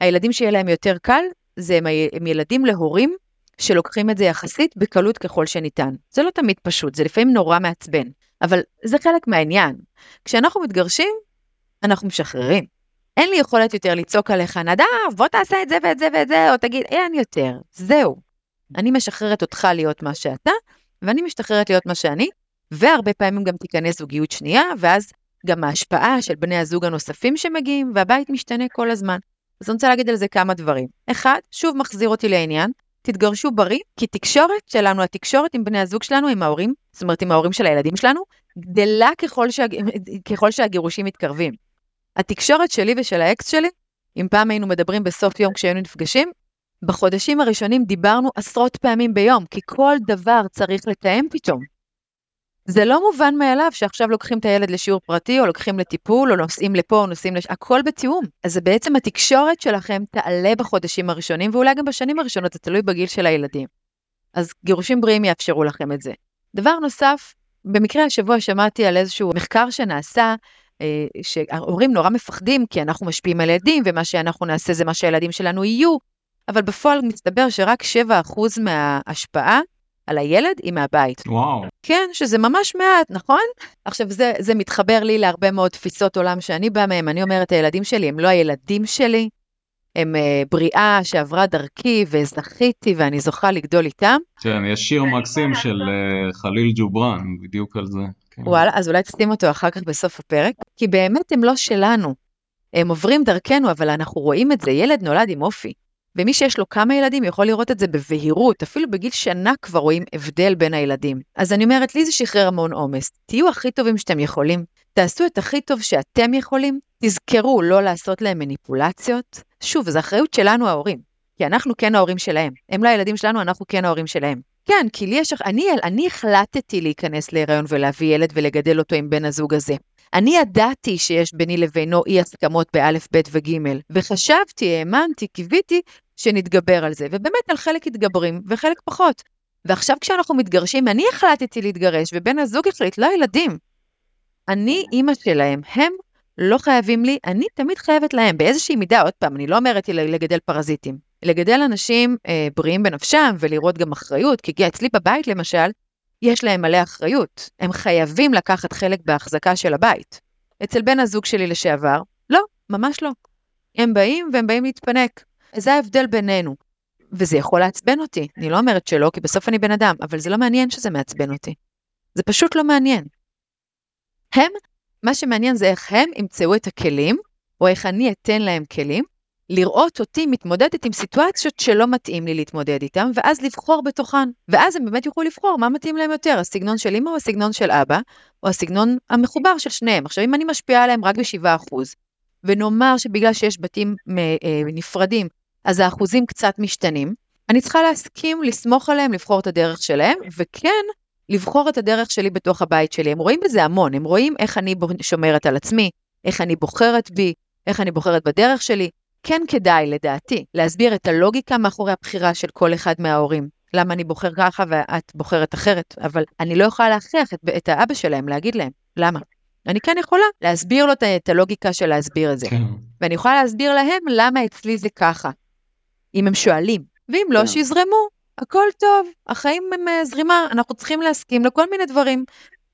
הילדים שיהיה להם יותר קל, זה הם, הם ילדים להורים שלוקחים את זה יחסית בקלות ככל שניתן. זה לא תמיד פשוט, זה לפעמים נורא מעצבן, אבל זה חלק מהעניין. כשאנחנו מתגרשים, אנחנו משחררים. אין לי יכולת יותר לצעוק עליך, נדב, בוא תעשה את זה ואת זה ואת זה, או תגיד, אין יותר, זהו. אני משחררת אותך להיות מה שאתה, ואני משתחררת להיות מה שאני, והרבה פעמים גם תיכנס זוגיות שנייה, ואז גם ההשפעה של בני הזוג הנוספים שמגיעים, והבית משתנה כל הזמן. אז אני רוצה להגיד על זה כמה דברים. אחד, שוב מחזיר אותי לעניין, תתגרשו בריא, כי תקשורת שלנו, התקשורת עם בני הזוג שלנו, עם ההורים, זאת אומרת עם ההורים של הילדים שלנו, גדלה ככל, שה... ככל שהגירושים מתקרבים. התקשורת שלי ושל האקס שלי, אם פעם היינו מדברים בסוף יום כשהיינו נפגשים, בחודשים הראשונים דיברנו עשרות פעמים ביום, כי כל דבר צריך לתאם פתאום. זה לא מובן מאליו שעכשיו לוקחים את הילד לשיעור פרטי, או לוקחים לטיפול, או נוסעים לפה, או נוסעים לש... הכל בתיאום. אז זה בעצם התקשורת שלכם תעלה בחודשים הראשונים, ואולי גם בשנים הראשונות, זה תלוי בגיל של הילדים. אז גירושים בריאים יאפשרו לכם את זה. דבר נוסף, במקרה השבוע שמעתי על איזשהו מחקר שנעשה, שההורים נורא מפחדים, כי אנחנו משפיעים על ילדים, ומה שאנחנו נעשה זה מה שהילדים שלנו יהיו, אבל בפועל מסתבר שרק 7% מההשפעה על הילד היא מהבית. וואו. כן, שזה ממש מעט, נכון? עכשיו, זה, זה מתחבר לי להרבה מאוד תפיסות עולם שאני באה מהם. אני אומרת, הילדים שלי הם לא הילדים שלי, הם uh, בריאה שעברה דרכי וזכיתי ואני זוכה לגדול איתם. כן, יש שיר מקסים של uh, חליל ג'ובראן, בדיוק על זה. כן. וואלה, אז אולי תשים אותו אחר כך בסוף הפרק, כי באמת הם לא שלנו. הם עוברים דרכנו, אבל אנחנו רואים את זה, ילד נולד עם אופי. ומי שיש לו כמה ילדים יכול לראות את זה בבהירות, אפילו בגיל שנה כבר רואים הבדל בין הילדים. אז אני אומרת, לי זה שחרר המון עומס. תהיו הכי טובים שאתם יכולים, תעשו את הכי טוב שאתם יכולים, תזכרו לא לעשות להם מניפולציות. שוב, זו אחריות שלנו ההורים, כי אנחנו כן ההורים שלהם. הם לא הילדים שלנו, אנחנו כן ההורים שלהם. כן, כי לי יש... אני, אני החלטתי להיכנס להיריון ולהביא ילד ולגדל אותו עם בן הזוג הזה. אני ידעתי שיש ביני לבינו אי הסכמות באלף, בית וגימל, וחשבתי, האמנתי, קיוויתי שנתגבר על זה, ובאמת על חלק מתגברים וחלק פחות. ועכשיו כשאנחנו מתגרשים, אני החלטתי להתגרש, ובן הזוג החליט, לא הילדים. אני אימא שלהם, הם לא חייבים לי, אני תמיד חייבת להם, באיזושהי מידה, עוד פעם, אני לא אומרת לגדל פרזיטים. לגדל אנשים אה, בריאים בנפשם ולראות גם אחריות, כי אצלי בבית למשל, יש להם מלא אחריות. הם חייבים לקחת חלק בהחזקה של הבית. אצל בן הזוג שלי לשעבר, לא, ממש לא. הם באים והם באים להתפנק. זה ההבדל בינינו. וזה יכול לעצבן אותי, אני לא אומרת שלא, כי בסוף אני בן אדם, אבל זה לא מעניין שזה מעצבן אותי. זה פשוט לא מעניין. הם, מה שמעניין זה איך הם ימצאו את הכלים, או איך אני אתן להם כלים, לראות אותי מתמודדת עם סיטואציות שלא מתאים לי להתמודד איתן, ואז לבחור בתוכן. ואז הם באמת יוכלו לבחור מה מתאים להם יותר, הסגנון של אמא או הסגנון של אבא, או הסגנון המחובר של שניהם. עכשיו, אם אני משפיעה עליהם רק ב-7%, ונאמר שבגלל שיש בתים אה, נפרדים, אז האחוזים קצת משתנים, אני צריכה להסכים לסמוך עליהם, לבחור את הדרך שלהם, וכן, לבחור את הדרך שלי בתוך הבית שלי. הם רואים בזה המון, הם רואים איך אני שומרת על עצמי, איך אני בוחרת בי, איך אני בוחרת בדרך שלי. כן כדאי, לדעתי, להסביר את הלוגיקה מאחורי הבחירה של כל אחד מההורים. למה אני בוחר ככה ואת בוחרת אחרת, אבל אני לא יכולה להכריח את, את האבא שלהם להגיד להם, למה? אני כן יכולה להסביר לו את הלוגיקה של להסביר את זה. כן. ואני יכולה להסביר להם למה אצלי זה ככה, אם הם שואלים. ואם לא, כן. שיזרמו, הכל טוב, החיים הם אה, זרימה, אנחנו צריכים להסכים לכל מיני דברים.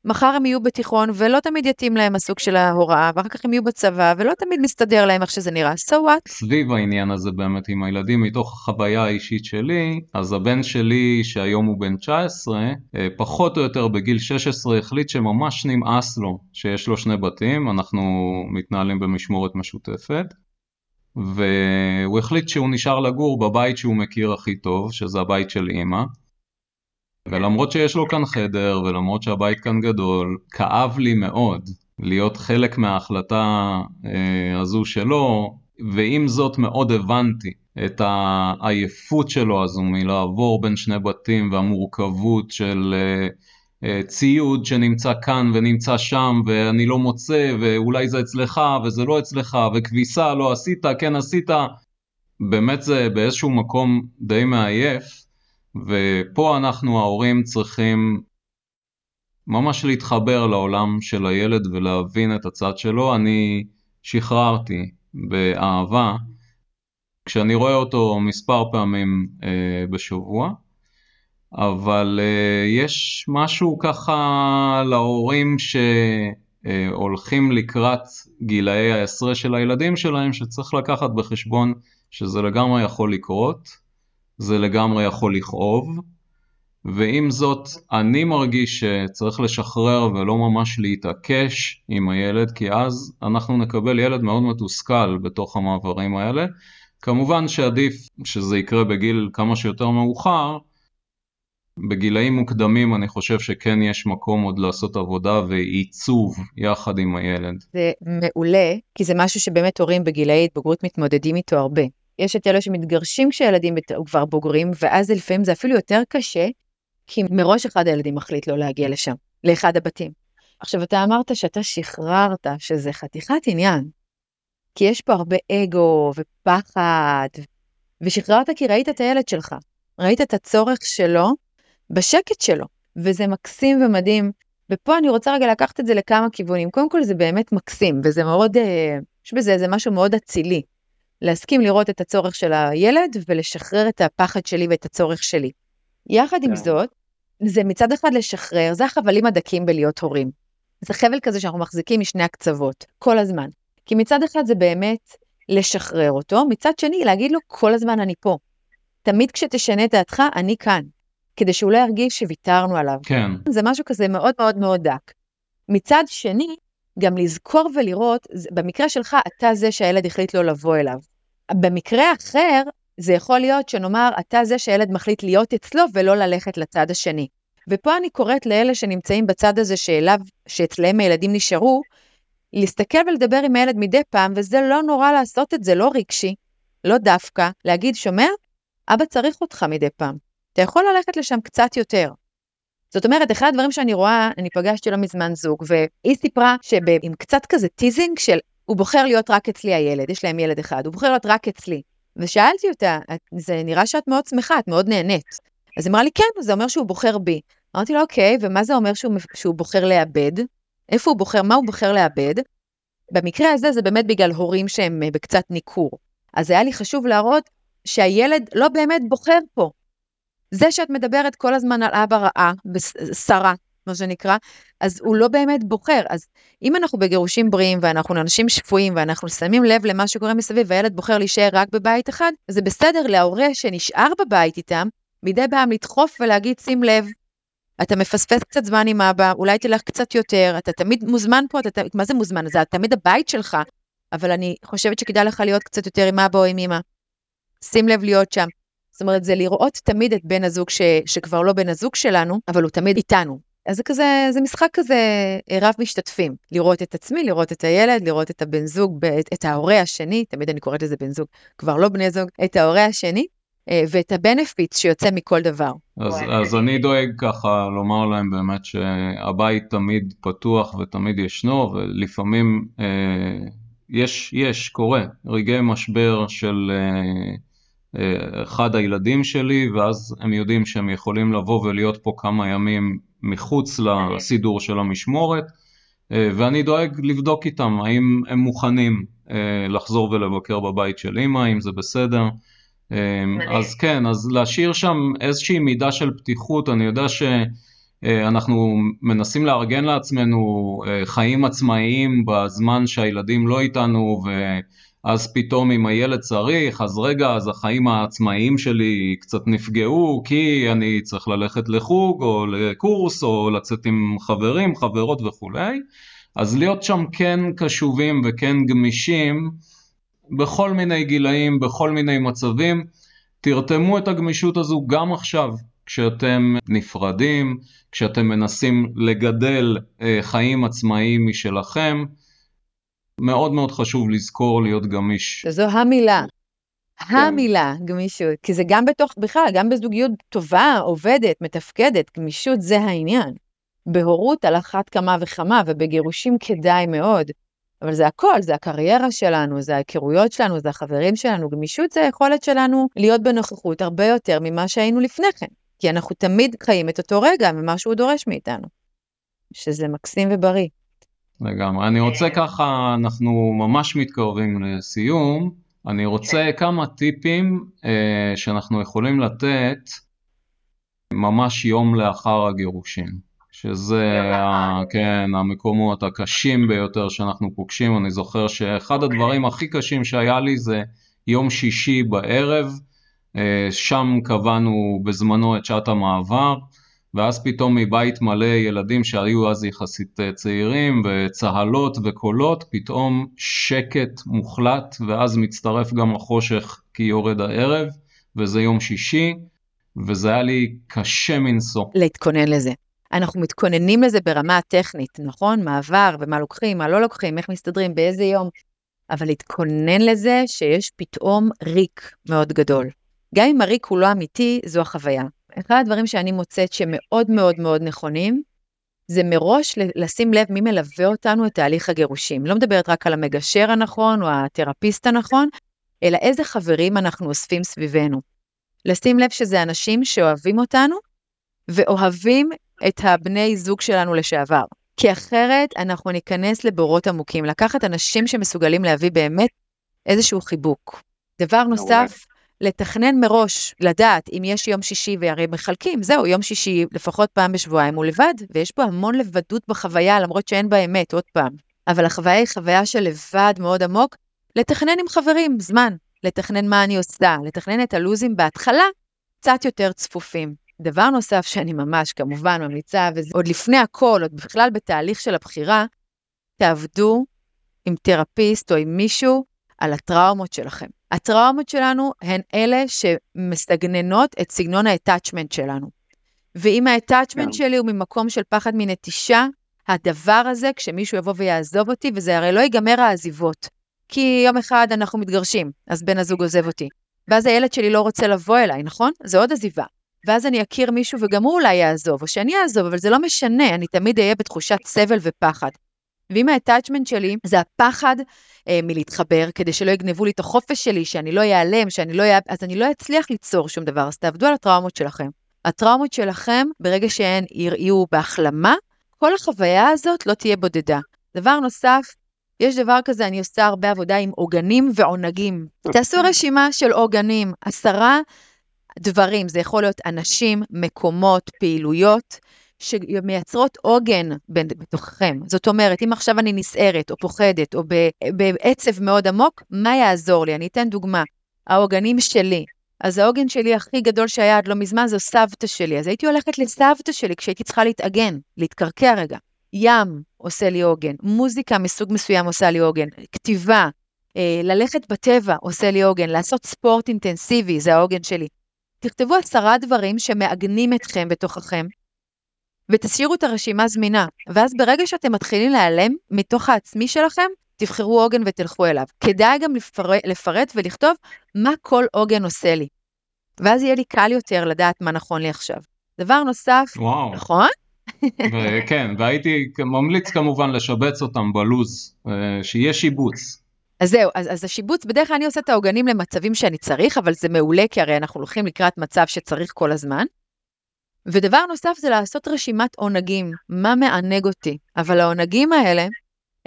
מחר הם יהיו בתיכון ולא תמיד יתאים להם הסוג של ההוראה, ואחר כך הם יהיו בצבא ולא תמיד מסתדר להם איך שזה נראה, so what? סביב העניין הזה באמת עם הילדים, מתוך החוויה האישית שלי, אז הבן שלי שהיום הוא בן 19, אה, פחות או יותר בגיל 16 החליט שממש נמאס לו שיש לו שני בתים, אנחנו מתנהלים במשמורת משותפת. והוא החליט שהוא נשאר לגור בבית שהוא מכיר הכי טוב, שזה הבית של אימא. ולמרות שיש לו כאן חדר, ולמרות שהבית כאן גדול, כאב לי מאוד להיות חלק מההחלטה אה, הזו שלו, ועם זאת מאוד הבנתי את העייפות שלו הזו מלעבור בין שני בתים והמורכבות של אה, אה, ציוד שנמצא כאן ונמצא שם ואני לא מוצא ואולי זה אצלך וזה לא אצלך וכביסה לא עשית, כן עשית, באמת זה באיזשהו מקום די מעייף ופה אנחנו ההורים צריכים ממש להתחבר לעולם של הילד ולהבין את הצד שלו. אני שחררתי באהבה כשאני רואה אותו מספר פעמים אה, בשבוע, אבל אה, יש משהו ככה להורים שהולכים אה, לקראת גילאי העשרה של הילדים שלהם שצריך לקחת בחשבון שזה לגמרי יכול לקרות. זה לגמרי יכול לכאוב, ועם זאת אני מרגיש שצריך לשחרר ולא ממש להתעקש עם הילד, כי אז אנחנו נקבל ילד מאוד מתוסכל בתוך המעברים האלה. כמובן שעדיף שזה יקרה בגיל כמה שיותר מאוחר, בגילאים מוקדמים אני חושב שכן יש מקום עוד לעשות עבודה ועיצוב יחד עם הילד. זה מעולה, כי זה משהו שבאמת הורים בגילאי התבגרות מתמודדים איתו הרבה. יש את אלו שמתגרשים כשילדים כבר בוגרים, ואז לפעמים זה אפילו יותר קשה, כי מראש אחד הילדים מחליט לא להגיע לשם, לאחד הבתים. עכשיו, אתה אמרת שאתה שחררת, שזה חתיכת עניין, כי יש פה הרבה אגו ופחד, ושחררת כי ראית את הילד שלך, ראית את הצורך שלו בשקט שלו, וזה מקסים ומדהים. ופה אני רוצה רגע לקחת את זה לכמה כיוונים. קודם כל זה באמת מקסים, וזה מאוד, אה, יש בזה איזה משהו מאוד אצילי. להסכים לראות את הצורך של הילד ולשחרר את הפחד שלי ואת הצורך שלי. יחד עם כן. זאת, זה מצד אחד לשחרר, זה החבלים הדקים בלהיות הורים. זה חבל כזה שאנחנו מחזיקים משני הקצוות, כל הזמן. כי מצד אחד זה באמת לשחרר אותו, מצד שני להגיד לו כל הזמן אני פה. תמיד כשתשנה את דעתך, אני כאן. כדי שהוא לא ירגיש שוויתרנו עליו. כן. זה משהו כזה מאוד מאוד מאוד דק. מצד שני, גם לזכור ולראות, במקרה שלך, אתה זה שהילד החליט לא לבוא אליו. במקרה אחר, זה יכול להיות שנאמר, אתה זה שהילד מחליט להיות אצלו ולא ללכת לצד השני. ופה אני קוראת לאלה שנמצאים בצד הזה שאליו, שאצלם הילדים נשארו, להסתכל ולדבר עם הילד מדי פעם, וזה לא נורא לעשות את זה, לא רגשי, לא דווקא, להגיד, שומע? אבא צריך אותך מדי פעם. אתה יכול ללכת לשם קצת יותר. זאת אומרת, אחד הדברים שאני רואה, אני פגשתי לא מזמן זוג, והיא סיפרה שעם קצת כזה teasing של הוא בוחר להיות רק אצלי הילד, יש להם ילד אחד, הוא בוחר להיות רק אצלי. ושאלתי אותה, זה נראה שאת מאוד שמחה, את מאוד נהנית. אז אמרה לי, כן, זה אומר שהוא בוחר בי. אמרתי לו, אוקיי, ומה זה אומר שהוא, שהוא בוחר לאבד? איפה הוא בוחר, מה הוא בוחר לאבד? במקרה הזה זה באמת בגלל הורים שהם אה, בקצת ניכור. אז היה לי חשוב להראות שהילד לא באמת בוחר פה. זה שאת מדברת כל הזמן על אבא רעה, שרה, מה שנקרא, אז הוא לא באמת בוחר. אז אם אנחנו בגירושים בריאים ואנחנו אנשים שפויים ואנחנו שמים לב למה שקורה מסביב והילד בוחר להישאר רק בבית אחד, זה בסדר להורה שנשאר בבית איתם, מדי פעם לדחוף ולהגיד, שים לב, אתה מפספס קצת זמן עם אבא, אולי תלך קצת יותר, אתה תמיד מוזמן פה, אתה, מה זה מוזמן? זה תמיד הבית שלך, אבל אני חושבת שכדאי לך להיות קצת יותר עם אבא או עם אמא. שים לב להיות שם. זאת אומרת, זה לראות תמיד את בן הזוג ש, שכבר לא בן הזוג שלנו, אבל הוא תמיד איתנו. אז זה כזה, זה משחק כזה אה, רב משתתפים. לראות את עצמי, לראות את הילד, לראות את הבן זוג, את, את ההורה השני, תמיד אני קוראת לזה בן זוג, כבר לא בני זוג, את ההורה השני, אה, ואת הבנפיט שיוצא מכל דבר. אז, אז אני דואג ככה לומר להם באמת שהבית תמיד פתוח ותמיד ישנו, ולפעמים אה, יש, יש, קורה, רגעי משבר של אה, אה, אחד הילדים שלי, ואז הם יודעים שהם יכולים לבוא ולהיות פה כמה ימים מחוץ לסידור של המשמורת, אה, ואני דואג לבדוק איתם האם הם מוכנים אה, לחזור ולבקר בבית של אמא, אם זה בסדר. אז כן, אז להשאיר שם איזושהי מידה של פתיחות, אני יודע שאנחנו מנסים לארגן לעצמנו חיים עצמאיים בזמן שהילדים לא איתנו, אז פתאום אם הילד צריך, אז רגע, אז החיים העצמאיים שלי קצת נפגעו, כי אני צריך ללכת לחוג, או לקורס, או לצאת עם חברים, חברות וכולי. אז להיות שם כן קשובים וכן גמישים, בכל מיני גילאים, בכל מיני מצבים. תרתמו את הגמישות הזו גם עכשיו, כשאתם נפרדים, כשאתם מנסים לגדל אה, חיים עצמאיים משלכם. מאוד מאוד חשוב לזכור להיות גמיש. זו המילה. כן. המילה, גמישות. כי זה גם בתוך, בכלל, גם בזוגיות טובה, עובדת, מתפקדת, גמישות זה העניין. בהורות על אחת כמה וכמה, ובגירושים כדאי מאוד. אבל זה הכל, זה הקריירה שלנו, זה ההיכרויות שלנו, זה החברים שלנו. גמישות זה היכולת שלנו להיות בנוכחות הרבה יותר ממה שהיינו לפני כן. כי אנחנו תמיד חיים את אותו רגע ממה שהוא דורש מאיתנו. שזה מקסים ובריא. לגמרי. אני רוצה ככה, אנחנו ממש מתקרבים לסיום. אני רוצה כמה טיפים אה, שאנחנו יכולים לתת ממש יום לאחר הגירושים. שזה, ה, כן, המקומות הקשים ביותר שאנחנו פוגשים. אני זוכר שאחד הדברים הכי קשים שהיה לי זה יום שישי בערב, אה, שם קבענו בזמנו את שעת המעבר. ואז פתאום מבית מלא ילדים שהיו אז יחסית אה, צעירים וצהלות וקולות, פתאום שקט מוחלט ואז מצטרף גם החושך כי יורד הערב וזה יום שישי וזה היה לי קשה מנשוא. להתכונן לזה. אנחנו מתכוננים לזה ברמה הטכנית, נכון? מעבר ומה לוקחים, מה לא לוקחים, איך מסתדרים, באיזה יום, אבל להתכונן לזה שיש פתאום ריק מאוד גדול. גם אם הריק הוא לא אמיתי, זו החוויה. אחד הדברים שאני מוצאת שמאוד מאוד מאוד נכונים, זה מראש לשים לב מי מלווה אותנו את תהליך הגירושים. לא מדברת רק על המגשר הנכון או התרפיסט הנכון, אלא איזה חברים אנחנו אוספים סביבנו. לשים לב שזה אנשים שאוהבים אותנו ואוהבים את הבני זוג שלנו לשעבר. כי אחרת אנחנו ניכנס לבורות עמוקים, לקחת אנשים שמסוגלים להביא באמת איזשהו חיבוק. דבר נוסף, לתכנן מראש, לדעת אם יש יום שישי, והרי מחלקים, זהו, יום שישי לפחות פעם בשבועיים הוא לבד, ויש פה המון לבדות בחוויה, למרות שאין בה אמת, עוד פעם. אבל החוויה היא חוויה של לבד מאוד עמוק, לתכנן עם חברים, זמן, לתכנן מה אני עושה, לתכנן את הלוזים בהתחלה, קצת יותר צפופים. דבר נוסף שאני ממש כמובן ממליצה, וזה עוד לפני הכל, עוד בכלל בתהליך של הבחירה, תעבדו עם תרפיסט או עם מישהו על הטראומות שלכם. הטראומות שלנו הן אלה שמסגננות את סגנון ה-attachment שלנו. ואם ה-attachment yeah. כן. שלי הוא ממקום של פחד מנטישה, הדבר הזה, כשמישהו יבוא ויעזוב אותי, וזה הרי לא ייגמר העזיבות. כי יום אחד אנחנו מתגרשים, אז בן הזוג עוזב אותי. ואז הילד שלי לא רוצה לבוא אליי, נכון? זה עוד עזיבה. ואז אני אכיר מישהו וגם הוא אולי יעזוב, או שאני אעזוב, אבל זה לא משנה, אני תמיד אהיה בתחושת סבל ופחד. ואם ה-attachment שלי זה הפחד אה, מלהתחבר, כדי שלא יגנבו לי את החופש שלי, שאני לא אעלם, שאני לא. אז אני לא אצליח ליצור שום דבר, אז תעבדו על הטראומות שלכם. הטראומות שלכם, ברגע שהן יהיו בהחלמה, כל החוויה הזאת לא תהיה בודדה. דבר נוסף, יש דבר כזה, אני עושה הרבה עבודה עם עוגנים ועונגים. תעשו רשימה של עוגנים, עשרה דברים, זה יכול להיות אנשים, מקומות, פעילויות, שמייצרות עוגן בתוככם. זאת אומרת, אם עכשיו אני נסערת או פוחדת או בעצב מאוד עמוק, מה יעזור לי? אני אתן דוגמה. העוגנים שלי. אז העוגן שלי הכי גדול שהיה עד לא מזמן זו סבתא שלי. אז הייתי הולכת לסבתא שלי כשהייתי צריכה להתאגן, להתקרקע רגע. ים עושה לי עוגן, מוזיקה מסוג מסוים עושה לי עוגן, כתיבה, אה, ללכת בטבע עושה לי עוגן, לעשות ספורט אינטנסיבי זה העוגן שלי. תכתבו עשרה דברים שמעגנים אתכם בתוככם, ותשאירו את הרשימה זמינה, ואז ברגע שאתם מתחילים להיעלם מתוך העצמי שלכם, תבחרו עוגן ותלכו אליו. כדאי גם לפרט, לפרט ולכתוב מה כל עוגן עושה לי. ואז יהיה לי קל יותר לדעת מה נכון לי עכשיו. דבר נוסף, וואו. נכון? כן, והייתי ממליץ כמובן לשבץ אותם בלוז, אה, שיהיה שיבוץ. אז זהו, אז, אז השיבוץ, בדרך כלל אני עושה את העוגנים למצבים שאני צריך, אבל זה מעולה, כי הרי אנחנו הולכים לקראת מצב שצריך כל הזמן. ודבר נוסף זה לעשות רשימת עונגים, מה מענג אותי. אבל העונגים האלה,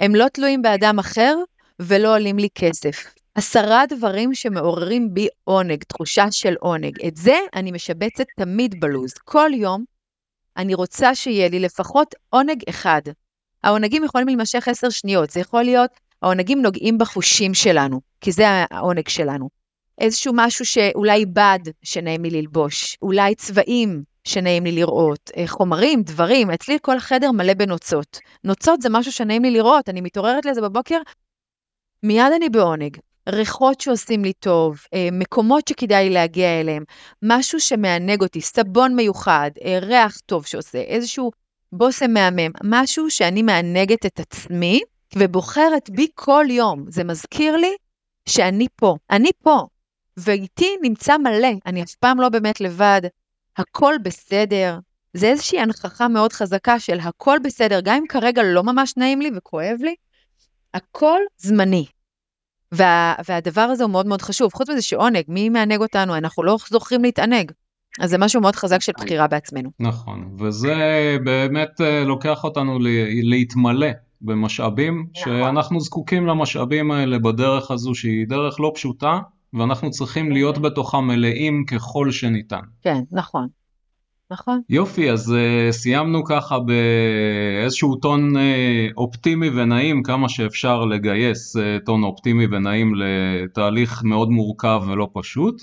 הם לא תלויים באדם אחר ולא עולים לי כסף. עשרה דברים שמעוררים בי עונג, תחושה של עונג. את זה אני משבצת תמיד בלוז. כל יום אני רוצה שיהיה לי לפחות עונג אחד. העונגים יכולים להימשך עשר שניות, זה יכול להיות, העונגים נוגעים בחושים שלנו, כי זה העונג שלנו. איזשהו משהו שאולי בד שנעים לי ללבוש, אולי צבעים שנעים לי לראות, אה, חומרים, דברים, אצלי כל החדר מלא בנוצות. נוצות זה משהו שנעים לי לראות, אני מתעוררת לזה בבוקר, מיד אני בעונג. ריחות שעושים לי טוב, אה, מקומות שכדאי לי להגיע אליהם, משהו שמענג אותי, סבון מיוחד, אה, ריח טוב שעושה, איזשהו בושם מהמם, משהו שאני מענגת את עצמי ובוחרת בי כל יום. זה מזכיר לי שאני פה, אני פה, ואיתי נמצא מלא, אני אף פעם לא באמת לבד, הכל בסדר. זה איזושהי הנכחה מאוד חזקה של הכל בסדר, גם אם כרגע לא ממש נעים לי וכואב לי, הכל זמני. וה, והדבר הזה הוא מאוד מאוד חשוב. חוץ מזה שעונג, מי מענג אותנו? אנחנו לא זוכרים להתענג. אז זה משהו מאוד חזק של בחירה בעצמנו. נכון, וזה באמת אה, לוקח אותנו להתמלא במשאבים, נכון. שאנחנו זקוקים למשאבים האלה בדרך הזו שהיא דרך לא פשוטה, ואנחנו צריכים להיות בתוכה מלאים ככל שניתן. כן, נכון. נכון. יופי, אז uh, סיימנו ככה באיזשהו טון uh, אופטימי ונעים, כמה שאפשר לגייס uh, טון אופטימי ונעים לתהליך מאוד מורכב ולא פשוט.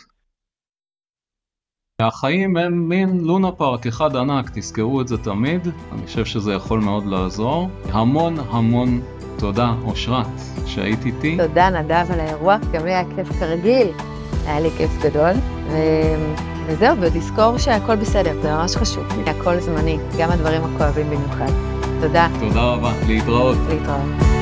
החיים הם מין לונה פארק אחד ענק, תזכרו את זה תמיד, אני חושב שזה יכול מאוד לעזור. המון המון תודה, אושרת, שהיית איתי. תודה, נדב, על האירוע, גם לי היה כיף כרגיל, היה לי כיף גדול. ו... וזהו, ולזכור שהכל בסדר, זה ממש חשוב, הכל זמני, גם הדברים הכואבים במיוחד. תודה. תודה רבה, להתראות. להתראות.